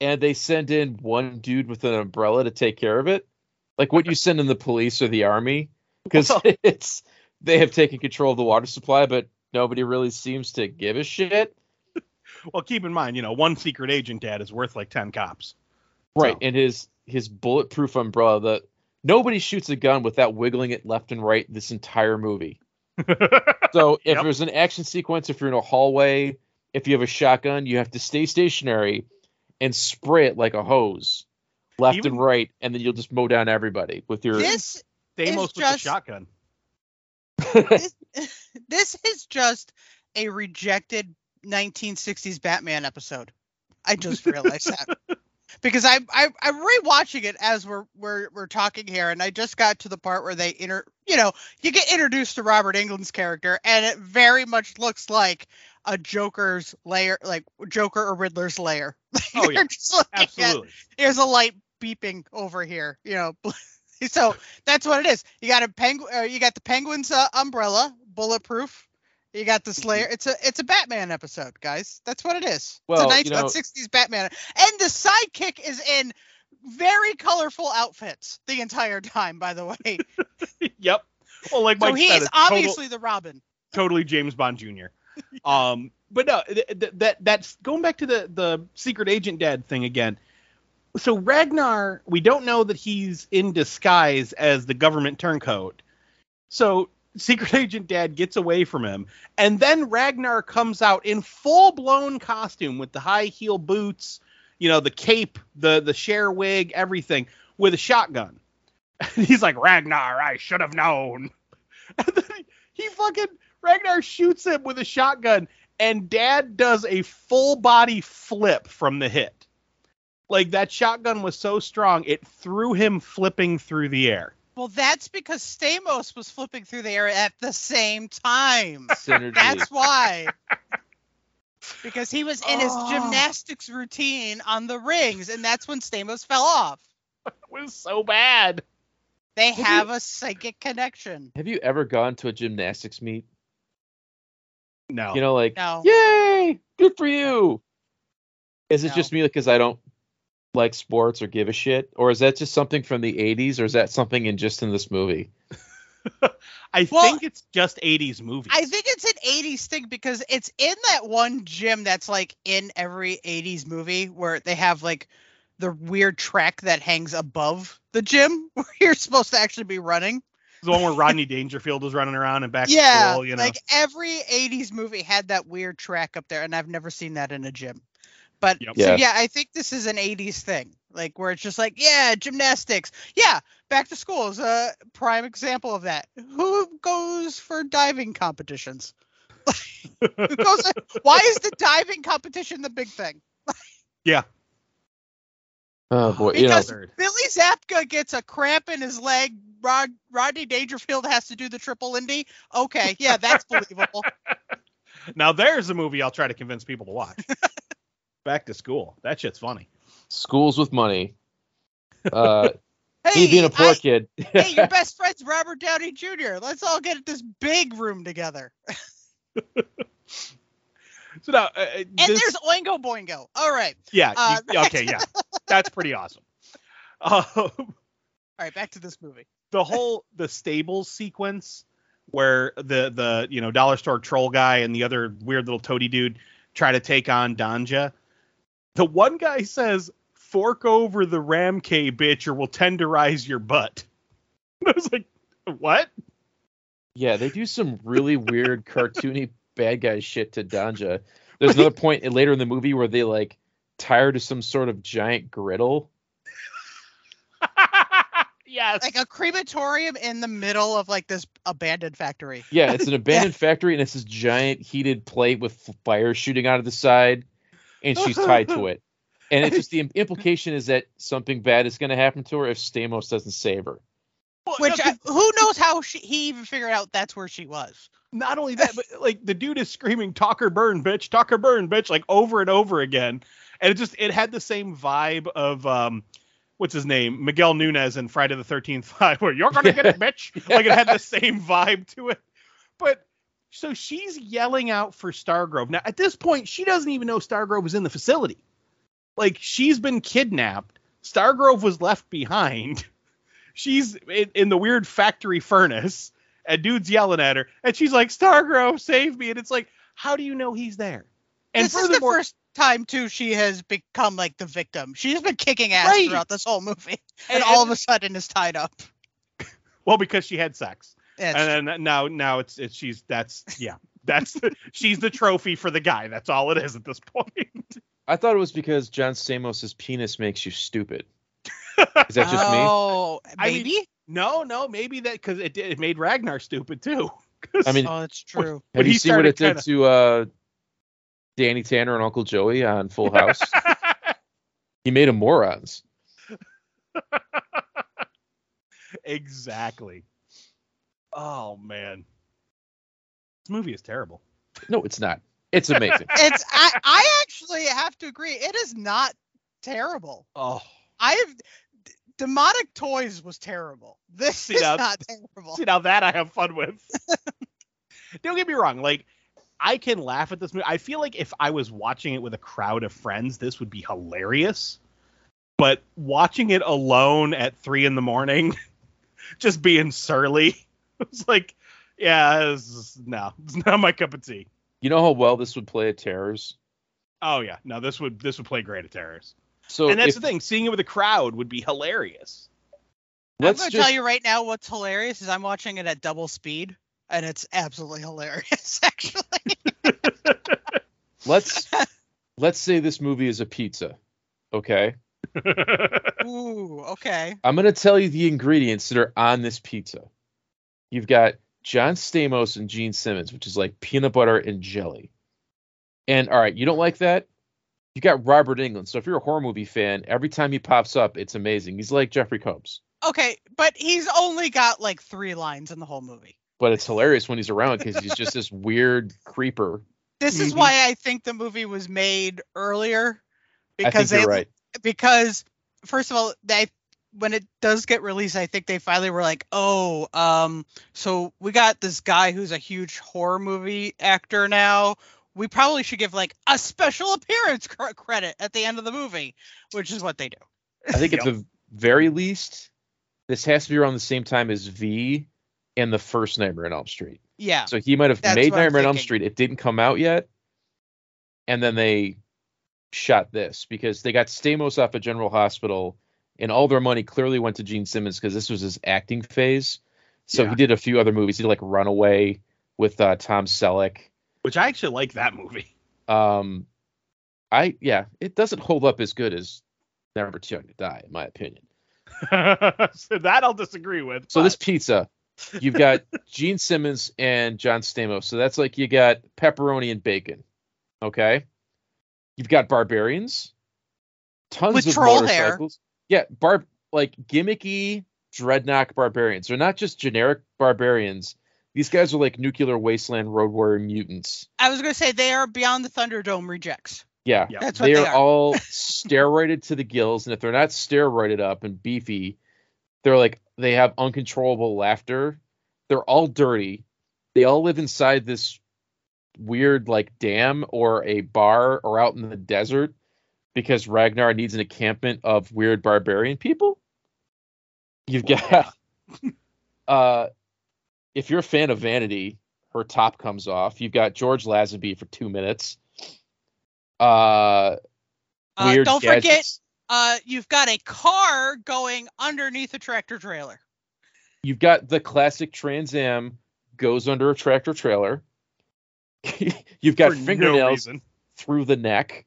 And they send in one dude with an umbrella to take care of it. Like what you send in the police or the army because Well- it's they have taken control of the water supply but nobody really seems to give a shit. Well, keep in mind, you know, one secret agent dad is worth like 10 cops. Right, So- and his his bulletproof umbrella. The nobody shoots a gun without wiggling it left and right this entire movie. So if Yep. there's an action sequence, if you're in a hallway, if you have a shotgun, you have to stay stationary and spray it like a hose, left Even- and right, and then you'll just mow down everybody with your. This Deimos with It's the shotgun. this, this is just a rejected 1960s Batman episode. I just realized that because I, I I'm rewatching it as we're we're we're talking here, and I just got to the part where they inter you know you get introduced to Robert Englund's character, and it very much looks like a Joker's layer, like Joker or Riddler's layer. Oh, yeah. You're just looking at- Absolutely. there's a light beeping over here, you know. so that's what it is. You got a penguin. Uh, you got the penguin's uh, umbrella, bulletproof. You got the Slayer. It's a it's a Batman episode, guys. That's what it is. Well, it's you a know- 1960s Batman, and the sidekick is in very colorful outfits the entire time. By the way, yep. Well, like so Mike he said, is it's total- obviously the Robin. totally James Bond Jr. Um, but no, th- th- that that's going back to the the secret agent dad thing again. So Ragnar, we don't know that he's in disguise as the government turncoat. So secret agent dad gets away from him, and then Ragnar comes out in full blown costume with the high heel boots, you know, the cape, the the Cher wig, everything, with a shotgun. And he's like, Ragnar, I should have known. And then he, he fucking Ragnar shoots him with a shotgun, and Dad does a full body flip from the hit. Like that shotgun was so strong, it threw him flipping through the air. Well, that's because Stamos was flipping through the air at the same time. synergy. That's why. Because he was in his Oh. gymnastics routine on the rings, and that's when Stamos fell off. It was so bad. They you- have a psychic connection. Have you ever gone to a gymnastics meet? No. You know, like, No. yay, good for you. Is it No. just me because I don't like sports or give a shit, or is that just something from the '80s, or is that something in just in this movie? I Well- think it's just 80s movies. I think it's an 80s thing because it's in that one gym that's like in every 80s movie where they have like the weird track that hangs above the gym where you're supposed to actually be running. The one where Rodney Dangerfield was running around and back yeah, to school, you know. like every 80s movie had that weird track up there, and I've never seen that in a gym. But Yep. so Yeah. yeah, I think this is an 80s thing, like where it's just like, yeah, gymnastics. Yeah, back to school is a prime example of that. Who goes for diving competitions? Who goes? why is the diving competition the big thing? Yeah. Oh boy, you know, Because Billy Zabka gets a cramp in his leg. Rod, Rodney Dangerfield has to do the triple Lindy. Okay, yeah, that's believable. now there's a movie I'll try to convince people to watch. Back to school. That shit's funny. schools with money. Uh, Hey, me being a poor I- kid. hey, your best friend's Robert Downey Jr. Let's all get this big room together. So now, uh, And this- there's Oingo Boingo. All right, yeah, uh, you- okay, yeah, that's pretty awesome. Um, all right, back to this movie. the whole the stables sequence where the the you know dollar store troll guy and the other weird little toady dude try to take on Danja. The one guy says, "Fork over the Ramkay bitch, or we'll tenderize your butt." I was like, "What?" Yeah, they do some really weird cartoony bad guy shit to Danja. There's another point later in the movie where they like tie her to some sort of giant griddle. yes. Like a crematorium in the middle of like this abandoned factory. Yeah, it's an abandoned factory and it's this giant heated plate with fire shooting out of the side, and she's tied to it. And it's just the implication is that something bad is going to happen to her if Stamos doesn't save her. Well, Which no, I, who knows how she, he even figured out that's where she was. not only that, but like the dude is screaming "Talk or burn, bitch! Talk or burn, bitch!" like over and over again, and it just it had the same vibe of um, what's his name, Miguel Nunez in Friday the Thirteenth Five, where you're gonna get it, bitch. Like it had the same vibe to it, but. So she's yelling out for Stargrove. Now, at this point, she doesn't even know Stargrove was in the facility. Like, she's been kidnapped. Stargrove was left behind. She's in, in the weird factory furnace and dude's yelling at her, and she's like, "Stargrove, save me!" And it's like, how do you know he's there? And this is the first time too she has become like the victim. She's been kicking ass Right. throughout this whole movie, and, And- all and- of a sudden is tied up. well, because she had sex, It's and then now now it's it's she's that's yeah that's the, she's the trophy for the guy. That's all it is at this point. I thought it was because John Stamos' penis makes you stupid. Is that just me? oh, I mean- maybe. no, no, maybe that because it did- it made Ragnar stupid too. I mean, oh, it's true. when Have you he seen what it started did to uh, Danny Tanner and Uncle Joey on Full House? he made them morons. exactly. Oh man, this movie is terrible. No, it's not. It's amazing. It's I, I actually have to agree. It is not terrible. Oh, I have demonic toys was terrible. This See, is now- not terrible. See now that I have fun with. Don't get me wrong, like I can laugh at this movie. I feel like if I was watching it with a crowd of friends, this would be hilarious. But watching it alone at three in the morning, just being surly, it's like, yeah, this is, no, it's not my cup of tea. You know how well this would play at Terrors? Oh yeah, no, this would this would play great at terrors. So and that's if, the thing, seeing it with a crowd would be hilarious. let's I'm gonna just tell you right now what's hilarious is I'm watching it at double speed and it's absolutely hilarious actually. let's let's say this movie is a pizza. Okay. Ooh, okay. I'm gonna tell you the ingredients that are on this pizza. You've got John Stamos and Gene Simmons, which is like peanut butter and jelly. And all right, you don't like that? You got Robert Englund. So if you're a horror movie fan, every time he pops up, it's amazing. He's like Jeffrey Combs. Okay, but he's only got like three lines in the whole movie. But it's hilarious when he's around because he's just this weird creeper. This is Mhm. why I think the movie was made earlier I think because you're they right. because first of all they when it does get released i think they finally were like oh um so we got this guy who's a huge horror movie actor now we probably should give like a special appearance cr- credit at the end of the movie which is what they do I think at the very least, this has to be around the same time as V and the first Nightmare on Elm Street. yeah So he might have made what I'm Nightmare on Elm. Street. It didn't come out yet, and then they shot this because they got Stamos off at General Hospital, and all their money clearly went to Gene Simmons because this was his acting phase. So Yeah. he did a few other movies. He did like Runaway with uh, Tom Selleck. Which I actually like that movie. Um, I yeah, it doesn't hold up as good as Never Too Young to Die, in my opinion. so that I'll disagree with. So but- this pizza, you've got Gene Simmons and John Stamos. So that's like you got pepperoni and bacon. Okay. You've got barbarians, tons With of troll hair. motorcycles. Yeah, barb like gimmicky dreadnought barbarians. They're not just generic barbarians. These guys are like nuclear wasteland road warrior mutants. I was gonna say they are beyond the Thunderdome rejects. Yeah, Yeah. That's what they they are are. all steroided to the gills, and if they're not steroided up and beefy, they're like they have uncontrollable laughter. They're all dirty. They all live inside this weird like dam or a bar or out in the desert because Ragnar needs an encampment of weird barbarian people. You've got uh if you're a fan of Vanity, her top comes off. You've got George Lazenby for two minutes. Uh Uh, weird don't forget, uh, you've got a car going underneath a tractor trailer. You've got the classic Trans Am goes under a tractor trailer. You've got for fingernails reason. through the neck.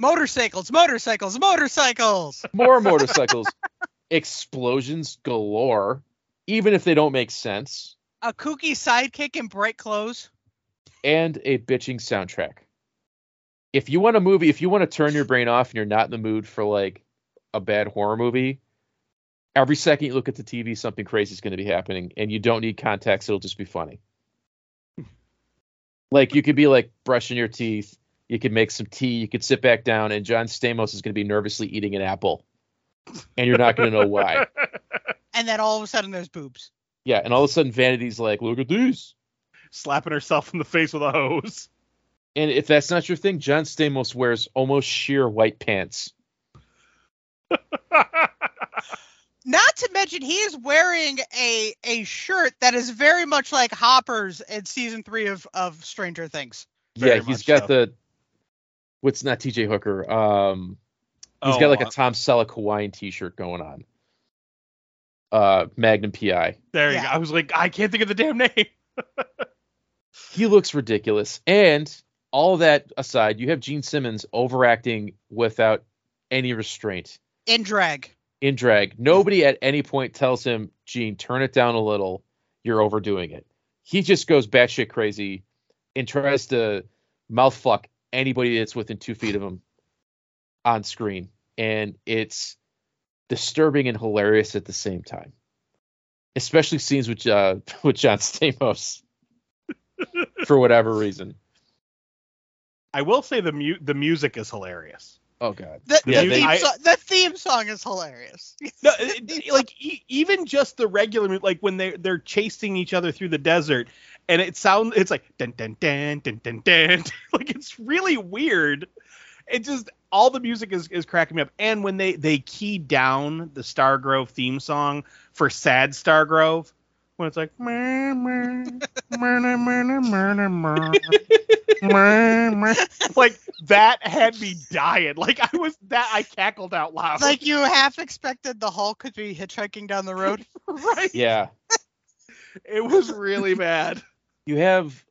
Motorcycles, motorcycles, motorcycles. More motorcycles. Explosions galore, even if they don't make sense. A kooky sidekick in bright clothes. And a bitching soundtrack. If you want a movie, if you want to turn your brain off and you're not in the mood for like a bad horror movie, every second you look at the TV, something crazy is going to be happening, and you don't need context. It'll just be funny. like you could be like brushing your teeth, you could make some tea, you could sit back down, and John Stamos is going to be nervously eating an apple, and you're not going to know why. And then all of a sudden there's boobs. Yeah, and all of a sudden Vanity's like, "Look at these." Slapping herself in the face with a hose. And if that's not your thing, John Stamos wears almost sheer white pants. Not to mention he is wearing a a shirt that is very much like Hopper's in season three of, of Stranger Things. Very yeah, he's got so. the what's not TJ Hooker. Um he's Oh, got like a uh, Tom Selleck Hawaiian t-shirt going on. Uh Magnum PI. There you Yeah. go. I was like, I can't think of the damn name. He looks ridiculous. And all that aside, you have Gene Simmons overacting without any restraint. In drag. in drag. Nobody at any point tells him, Gene, turn it down a little. You're overdoing it. He just goes batshit crazy and tries to mouth fuck anybody that's within two feet of him on screen. And it's disturbing and hilarious at the same time. Especially scenes with uh, with John Stamos. For whatever reason. I will say the mu- the music is hilarious. Oh god. The, Yeah, the, they- theme, I- so- the theme song is hilarious. No, it- it- like e- even just the regular, like when they they're chasing each other through the desert, and it sounds it's like dun dun dun dun dun dun, like it's really weird. It just all the music is is cracking me up, and when they they key down the Stargrove theme song for Sad Stargrove, when it's like like that had me dying. Like I was that I cackled out loud. Like you half expected the Hulk could be hitchhiking down the road. right. Yeah. it was really bad. You have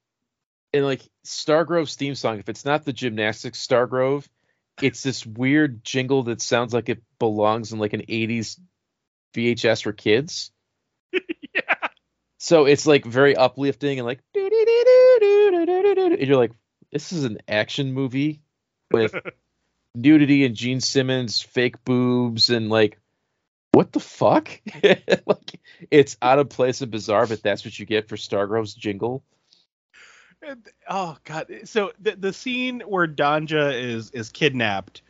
and like Stargrove's theme song, if it's not the gymnastics Stargrove, it's this weird jingle that sounds like it belongs in like an 80s VHS for kids. yeah. So it's like very uplifting and like and you're like, this is an action movie with nudity and Gene Simmons fake boobs and like what the fuck? like it's out of place and bizarre, but that's what you get for Stargrove's jingle. Oh god. So the the scene where Danja is is kidnapped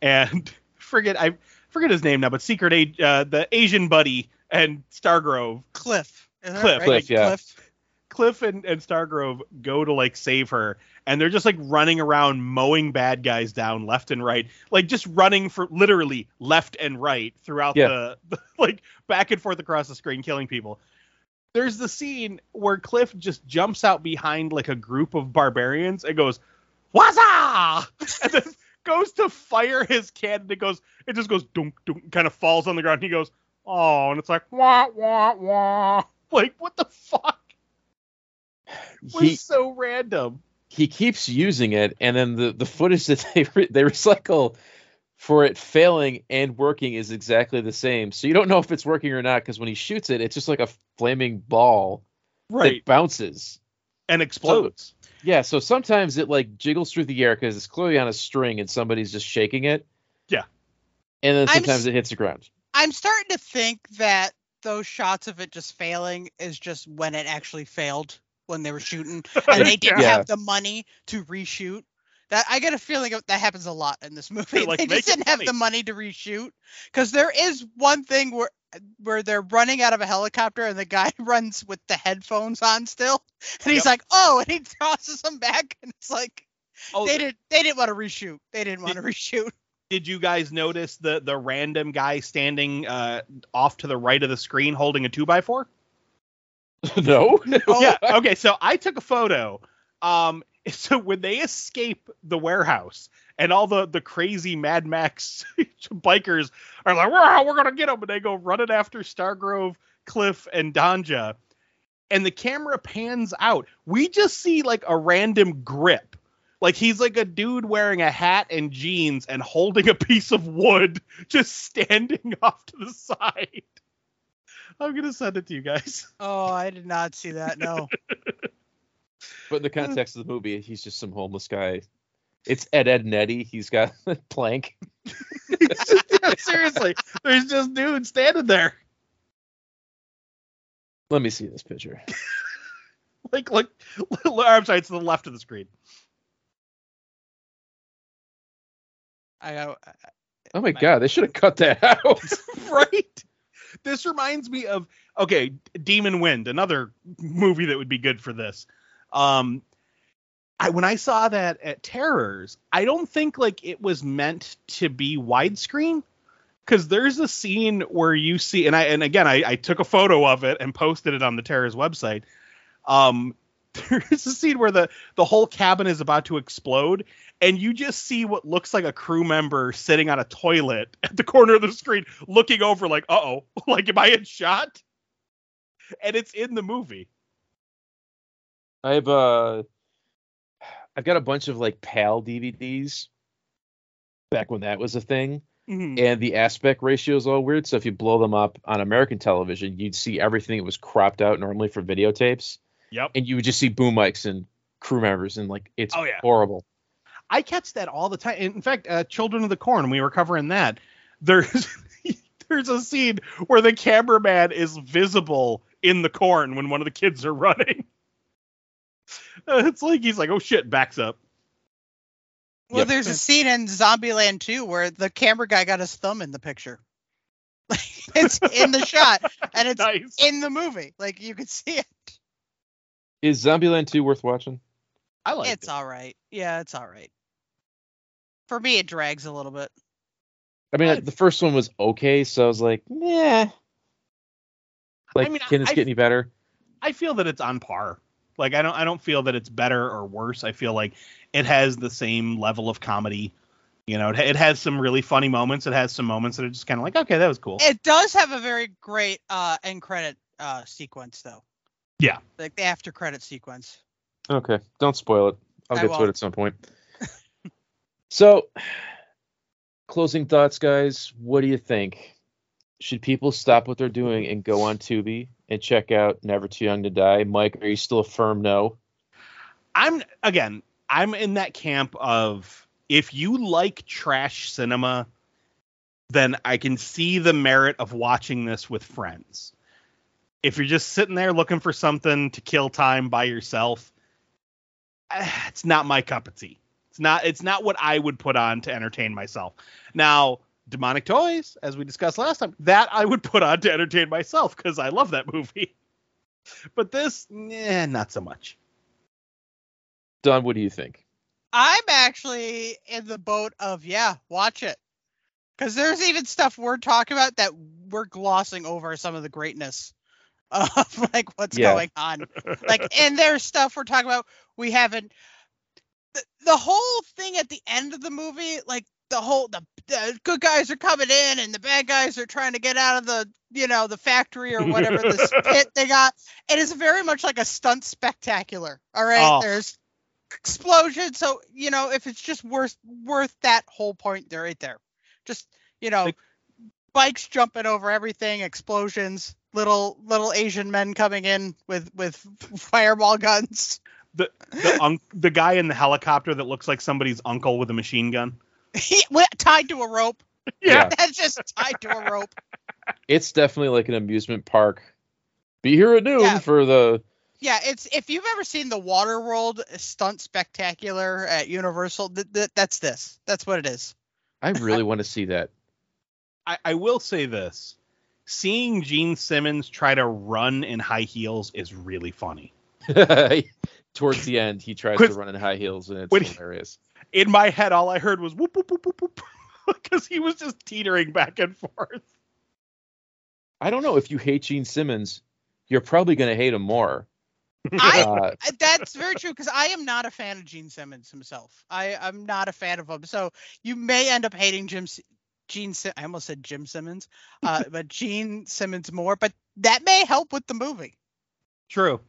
and forget I forget his name now, but secret a uh, the Asian buddy and Stargrove, Cliff. Isn't Cliff, right? Cliff, yeah. Cliff. Cliff and, and Stargrove go to like save her and they're just like running around mowing bad guys down left and right. Like just running for literally left and right throughout Yeah. the, the like back and forth across the screen killing people. There's the scene where Cliff just jumps out behind like a group of barbarians and goes, Waza! And then goes to fire his cannon. It goes, it just goes dunk dunk, kind of falls on the ground. He goes, oh, and it's like wah wah wah. Like what the fuck? It was He so random. he keeps using it, and then the the footage that they re- they recycle for it failing and working is exactly the same. So you don't know if it's working or not because when he shoots it, it's just like a flaming ball right. that bounces. And explodes. Yeah, so sometimes it like jiggles through the air because it's clearly on a string and somebody's just shaking it. Yeah. And then I'm sometimes it hits the ground. I'm starting to think that those shots of it just failing is just when it actually failed when they were shooting and they didn't Yeah. have the money to reshoot. That I get a feeling that happens a lot in this movie. Like, they just didn't have the money to reshoot because there is one thing where where they're running out of a helicopter and the guy runs with the headphones on still and he's Yep. like oh and he tosses them back and it's like Oh, they didn't they didn't want to reshoot they didn't want to reshoot did you guys notice the the random guy standing uh, off to the right of the screen holding a two by four? no. Oh. yeah. Okay. So I took a photo. Um. So when they escape the warehouse and all the the crazy Mad Max bikers are like, "Wow, we're gonna get them," and they go running after Stargrove, Cliff, and Danja, and the camera pans out. We just see like a random grip. Like he's like a dude wearing a hat and jeans and holding a piece of wood, just standing off to the side. I'm gonna send it to you guys. oh i did not see that no But in the context of the movie, he's just some homeless guy. It's Ed Edd and Eddy. He's got a plank. Seriously, there's just dudes standing there. Let me see this picture. Like, like, I'm sorry, it's to the left of the screen. I got Oh my god, they should have cut that out. right? This reminds me of okay, Demon Wind, another movie that would be good for this. Um, I when I saw that at Terrors, I don't think like it was meant to be widescreen because there's a scene where you see, and I and again I, I took a photo of it and posted it on the Terrors website. Um, there's a scene where the the whole cabin is about to explode and you just see what looks like a crew member sitting on a toilet at the corner of the screen looking over like uh-oh like am i in shot and it's in the movie I've uh I've got a bunch of like PAL DVDs back when that was a thing. And the aspect ratio is all weird. So if you blow them up on American television, you'd see everything that was cropped out normally for videotapes. Yep And you would just see boom mics and crew members and like it's Oh, yeah. horrible. i catch that all the time in fact uh, children of the corn we were covering that there's there's a scene where the cameraman is visible in the corn when one of the kids are running Uh, it's like he's like oh shit backs up Well, Yep. there's a scene in Zombieland 2 where the camera guy got his thumb in the picture. it's in the shot and it's nice in the movie. Like you could see it. Is Zombieland 2 worth watching? i like it. it's it. all right. Yeah, it's all right. For me, it drags a little bit. I mean, I- the first one was okay, so I was like, yeah. Like, mean, can this I- get any better? I feel that it's on par. Like I don't I don't feel that it's better or worse. I feel like it has the same level of comedy. You know, it, it has some really funny moments. It has some moments that are just kind of like, okay, that was cool. It does have a very great uh end credit uh sequence though. Yeah. Like the after credit sequence. Okay, don't spoil it. I'll I get to it at some point. so, closing thoughts, guys. What do you think? Should people stop what they're doing and go on Tubi and check out Never Too Young to Die? Mike, are you still a firm no? I'm again, I'm in that camp of if you like trash cinema, then I can see the merit of watching this with friends. If you're just sitting there looking for something to kill time by yourself, eh, it's not my cup of tea. It's not it's not what I would put on to entertain myself. Now, Demonic Toys, as we discussed last time, that I would put on to entertain myself because I love that movie. But this, eh, not so much. Don, what do you think? I'm actually in the boat of yeah, watch it. Cause there's even stuff we're talking about that we're glossing over some of the greatness of like what's Yeah. going on. Like and there's stuff we're talking about we haven't the, the whole thing at the end of the movie, like the whole the, the good guys are coming in and the bad guys are trying to get out of the you know the factory or whatever this pit they got. It is very much like a stunt spectacular. All right, Oh. there's explosion. So you know if it's just worth worth that whole point there right there. Just you know, Like- bikes jumping over everything, explosions, little little Asian men coming in with with fireball guns. The the un- the guy in the helicopter that looks like somebody's uncle with a machine gun. He, wi- tied to a rope. Yeah. That's just tied to a rope. It's definitely like an amusement park. Be here at noon Yeah. for the. Yeah, it's if you've ever seen the Waterworld stunt spectacular at Universal, th- th- that's this. That's what it is. I really want to see that. I, I will say this: seeing Gene Simmons try to run in high heels is really funny. Towards the end, he tries to run in high heels, and it's when he- hilarious. In my head, all I heard was whoop whoop whoop whoop whoop because he was just teetering back and forth. I don't know if you hate Gene Simmons, you're probably going to hate him more. I Uh, that's very true because I am not a fan of Gene Simmons himself. I I'm not a fan of him. So you may end up hating Jim S- Gene. Sim- I almost said Jim Simmons, uh, but Gene Simmons more. But that may help with the movie. True.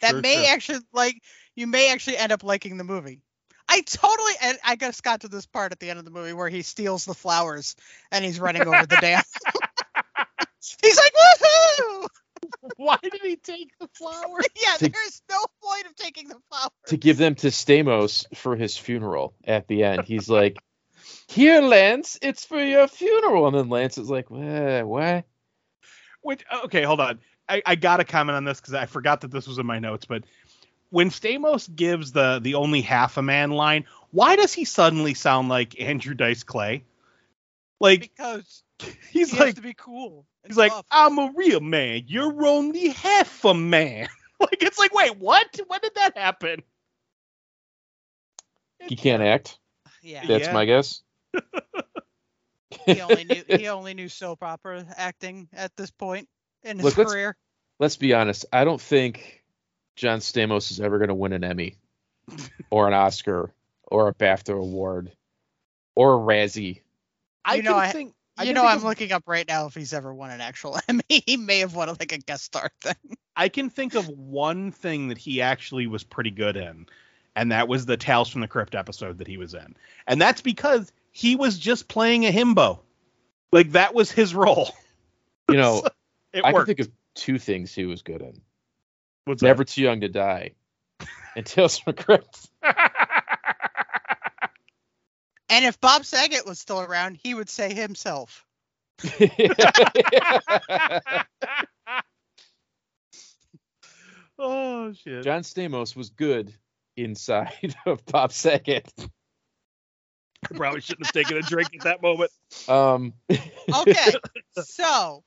That Sure, may sure. actually like you may actually end up liking the movie. I totally and I just got to this part at the end of the movie where he steals the flowers and he's running over the dam. he's like, woohoo! Why did he take the flowers? Yeah, To- there's no point of taking the flowers. to give them to Stamos for his funeral at the end. He's like, Here, Lance, it's for your funeral. And then Lance is like, What? what? Which okay, hold on. I, I gotta comment on this because I forgot that this was in my notes. But when Stamos gives the the only half a man line, why does he suddenly sound like Andrew Dice Clay? Like because he's he like has to be cool. and he's like tough. I'm a real man. You're only half a man. like it's like wait what? When did that happen? He can't act. yeah, That's Yeah. my guess. He only knew he only knew soap opera acting at this point in his Look, let's- career. Let's be honest. I don't think John Stamos is ever going to win an Emmy or an Oscar or a BAFTA award or a Razzie. I You know, I- think. I You know, think I'm of- looking up right now if he's ever won an actual Emmy. He may have won like a guest star thing. I can think of one thing that he actually was pretty good in, and that was the Tales from the Crypt episode that he was in. And that's because he was just playing a himbo. Like that was his role. You know, It I can think of two things he was good in What's Never Too Young to Die and Tales from the Crypt. And if Bob Saget was still around, he would say himself. oh shit. John Stamos was good inside of Bob Saget. I probably shouldn't have taken a drink at that moment. Um, Okay, so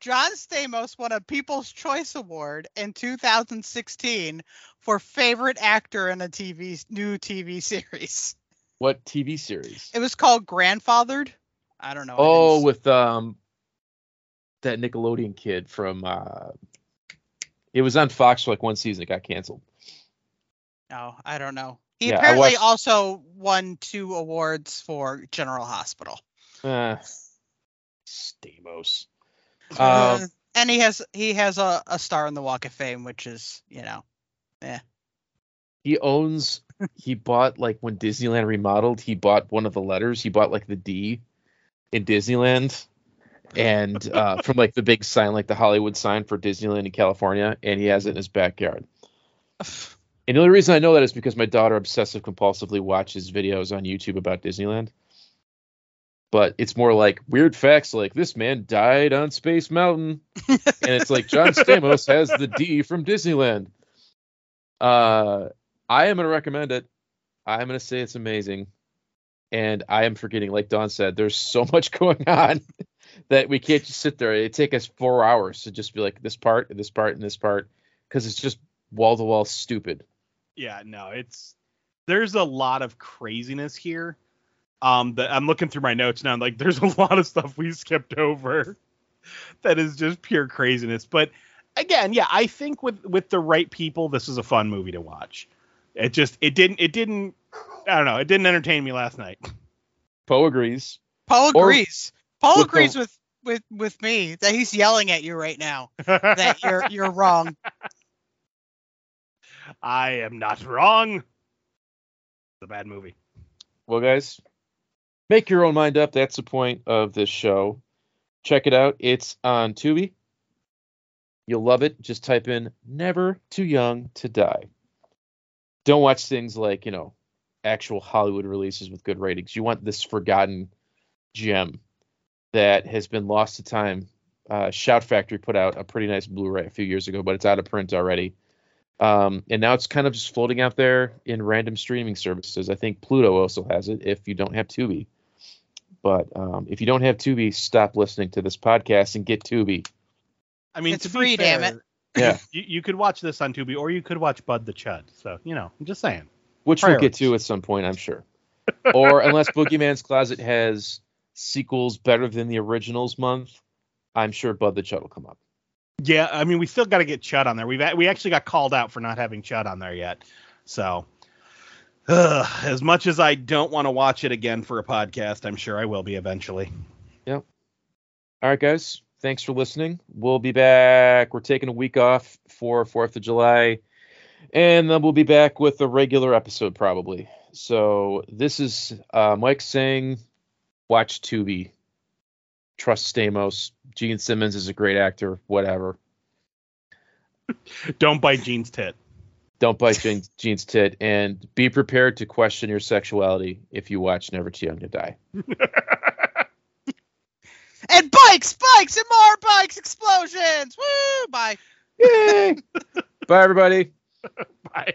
John Stamos won a People's Choice Award in 2016 for favorite actor in a TV new TV series. what TV series? It was called Grandfathered. I don't know. Oh, didn't- with um that Nickelodeon kid from uh it was on Fox for like one season, it got canceled. no, I don't know. He Yeah, apparently watched- also won two awards for General Hospital. Uh, Stamos. Uh, Um, and he has he has a, a star in the Walk of Fame, which is you know yeah. he owns he bought like when Disneyland remodeled, he bought one of the letters, he bought like the D in Disneyland and uh from like the big sign like the Hollywood sign for Disneyland in California and he has it in his backyard. And the only reason I know that is because my daughter obsessive compulsively watches videos on YouTube about Disneyland. But it's more like weird facts like this man died on Space Mountain. and it's like John Stamos has the D from Disneyland. Uh I am gonna recommend it. I'm gonna say it's amazing. And I am forgetting, like Don said, there's so much going on that we can't just sit there. It take us four hours to just be like this part and this part and this part because it's just wall to wall stupid. Yeah, no, it's there's a lot of craziness here. Um, that I'm looking through my notes now. and, Like, there's a lot of stuff we skipped over that is just pure craziness. But again, yeah, I think with with the right people, this is a fun movie to watch. It just it didn't it didn't I don't know it didn't entertain me last night. Poe agrees. Paul Or- agrees. Paul with the- agrees with with with me that he's yelling at you right now that you're you're wrong. I am not wrong. It's a bad movie. Well, guys, make your own mind up. That's the point of this show. Check it out. It's on Tubi. You'll love it. Just type in "Never Too Young to Die." Don't watch things like you know actual Hollywood releases with good ratings. You want this forgotten gem that has been lost to time. Uh, Shout Factory put out a pretty nice Blu-ray a few years ago, but it's out of print already. Um, and now it's kind of just floating out there in random streaming services. I think Pluto also has it if you don't have Tubi. But um, if you don't have Tubi, stop listening to this podcast and get Tubi. I mean, It's to be free, damn it. Yeah. You, you could watch this on Tubi, or you could watch Bud the Chud. So you know, I'm just saying. Which we'll get Priorities. to at some point, I'm sure. or unless Boogeyman's Closet has sequels better than the originals month, I'm sure Bud the Chud will come up. Yeah, I mean, we still got to get Chud on there. We've we actually got called out for not having Chud on there yet. So, ugh, as much as I don't want to watch it again for a podcast, I'm sure I will be eventually. Yep. All right, guys. Thanks for listening. We'll be back. We're taking a week off for Fourth of July, and then we'll be back with a regular episode probably. So this is uh, Mike saying, "Watch Tubi. Trust Stamos. Gene Simmons is a great actor. Whatever. Don't bite Gene's tit. Don't bite Gene, Gene's tit, and be prepared to question your sexuality if you watch Never Too Young to Die." And bikes, bikes, and more bikes, explosions. Woo! Bye. Yay! Bye, everybody. Bye.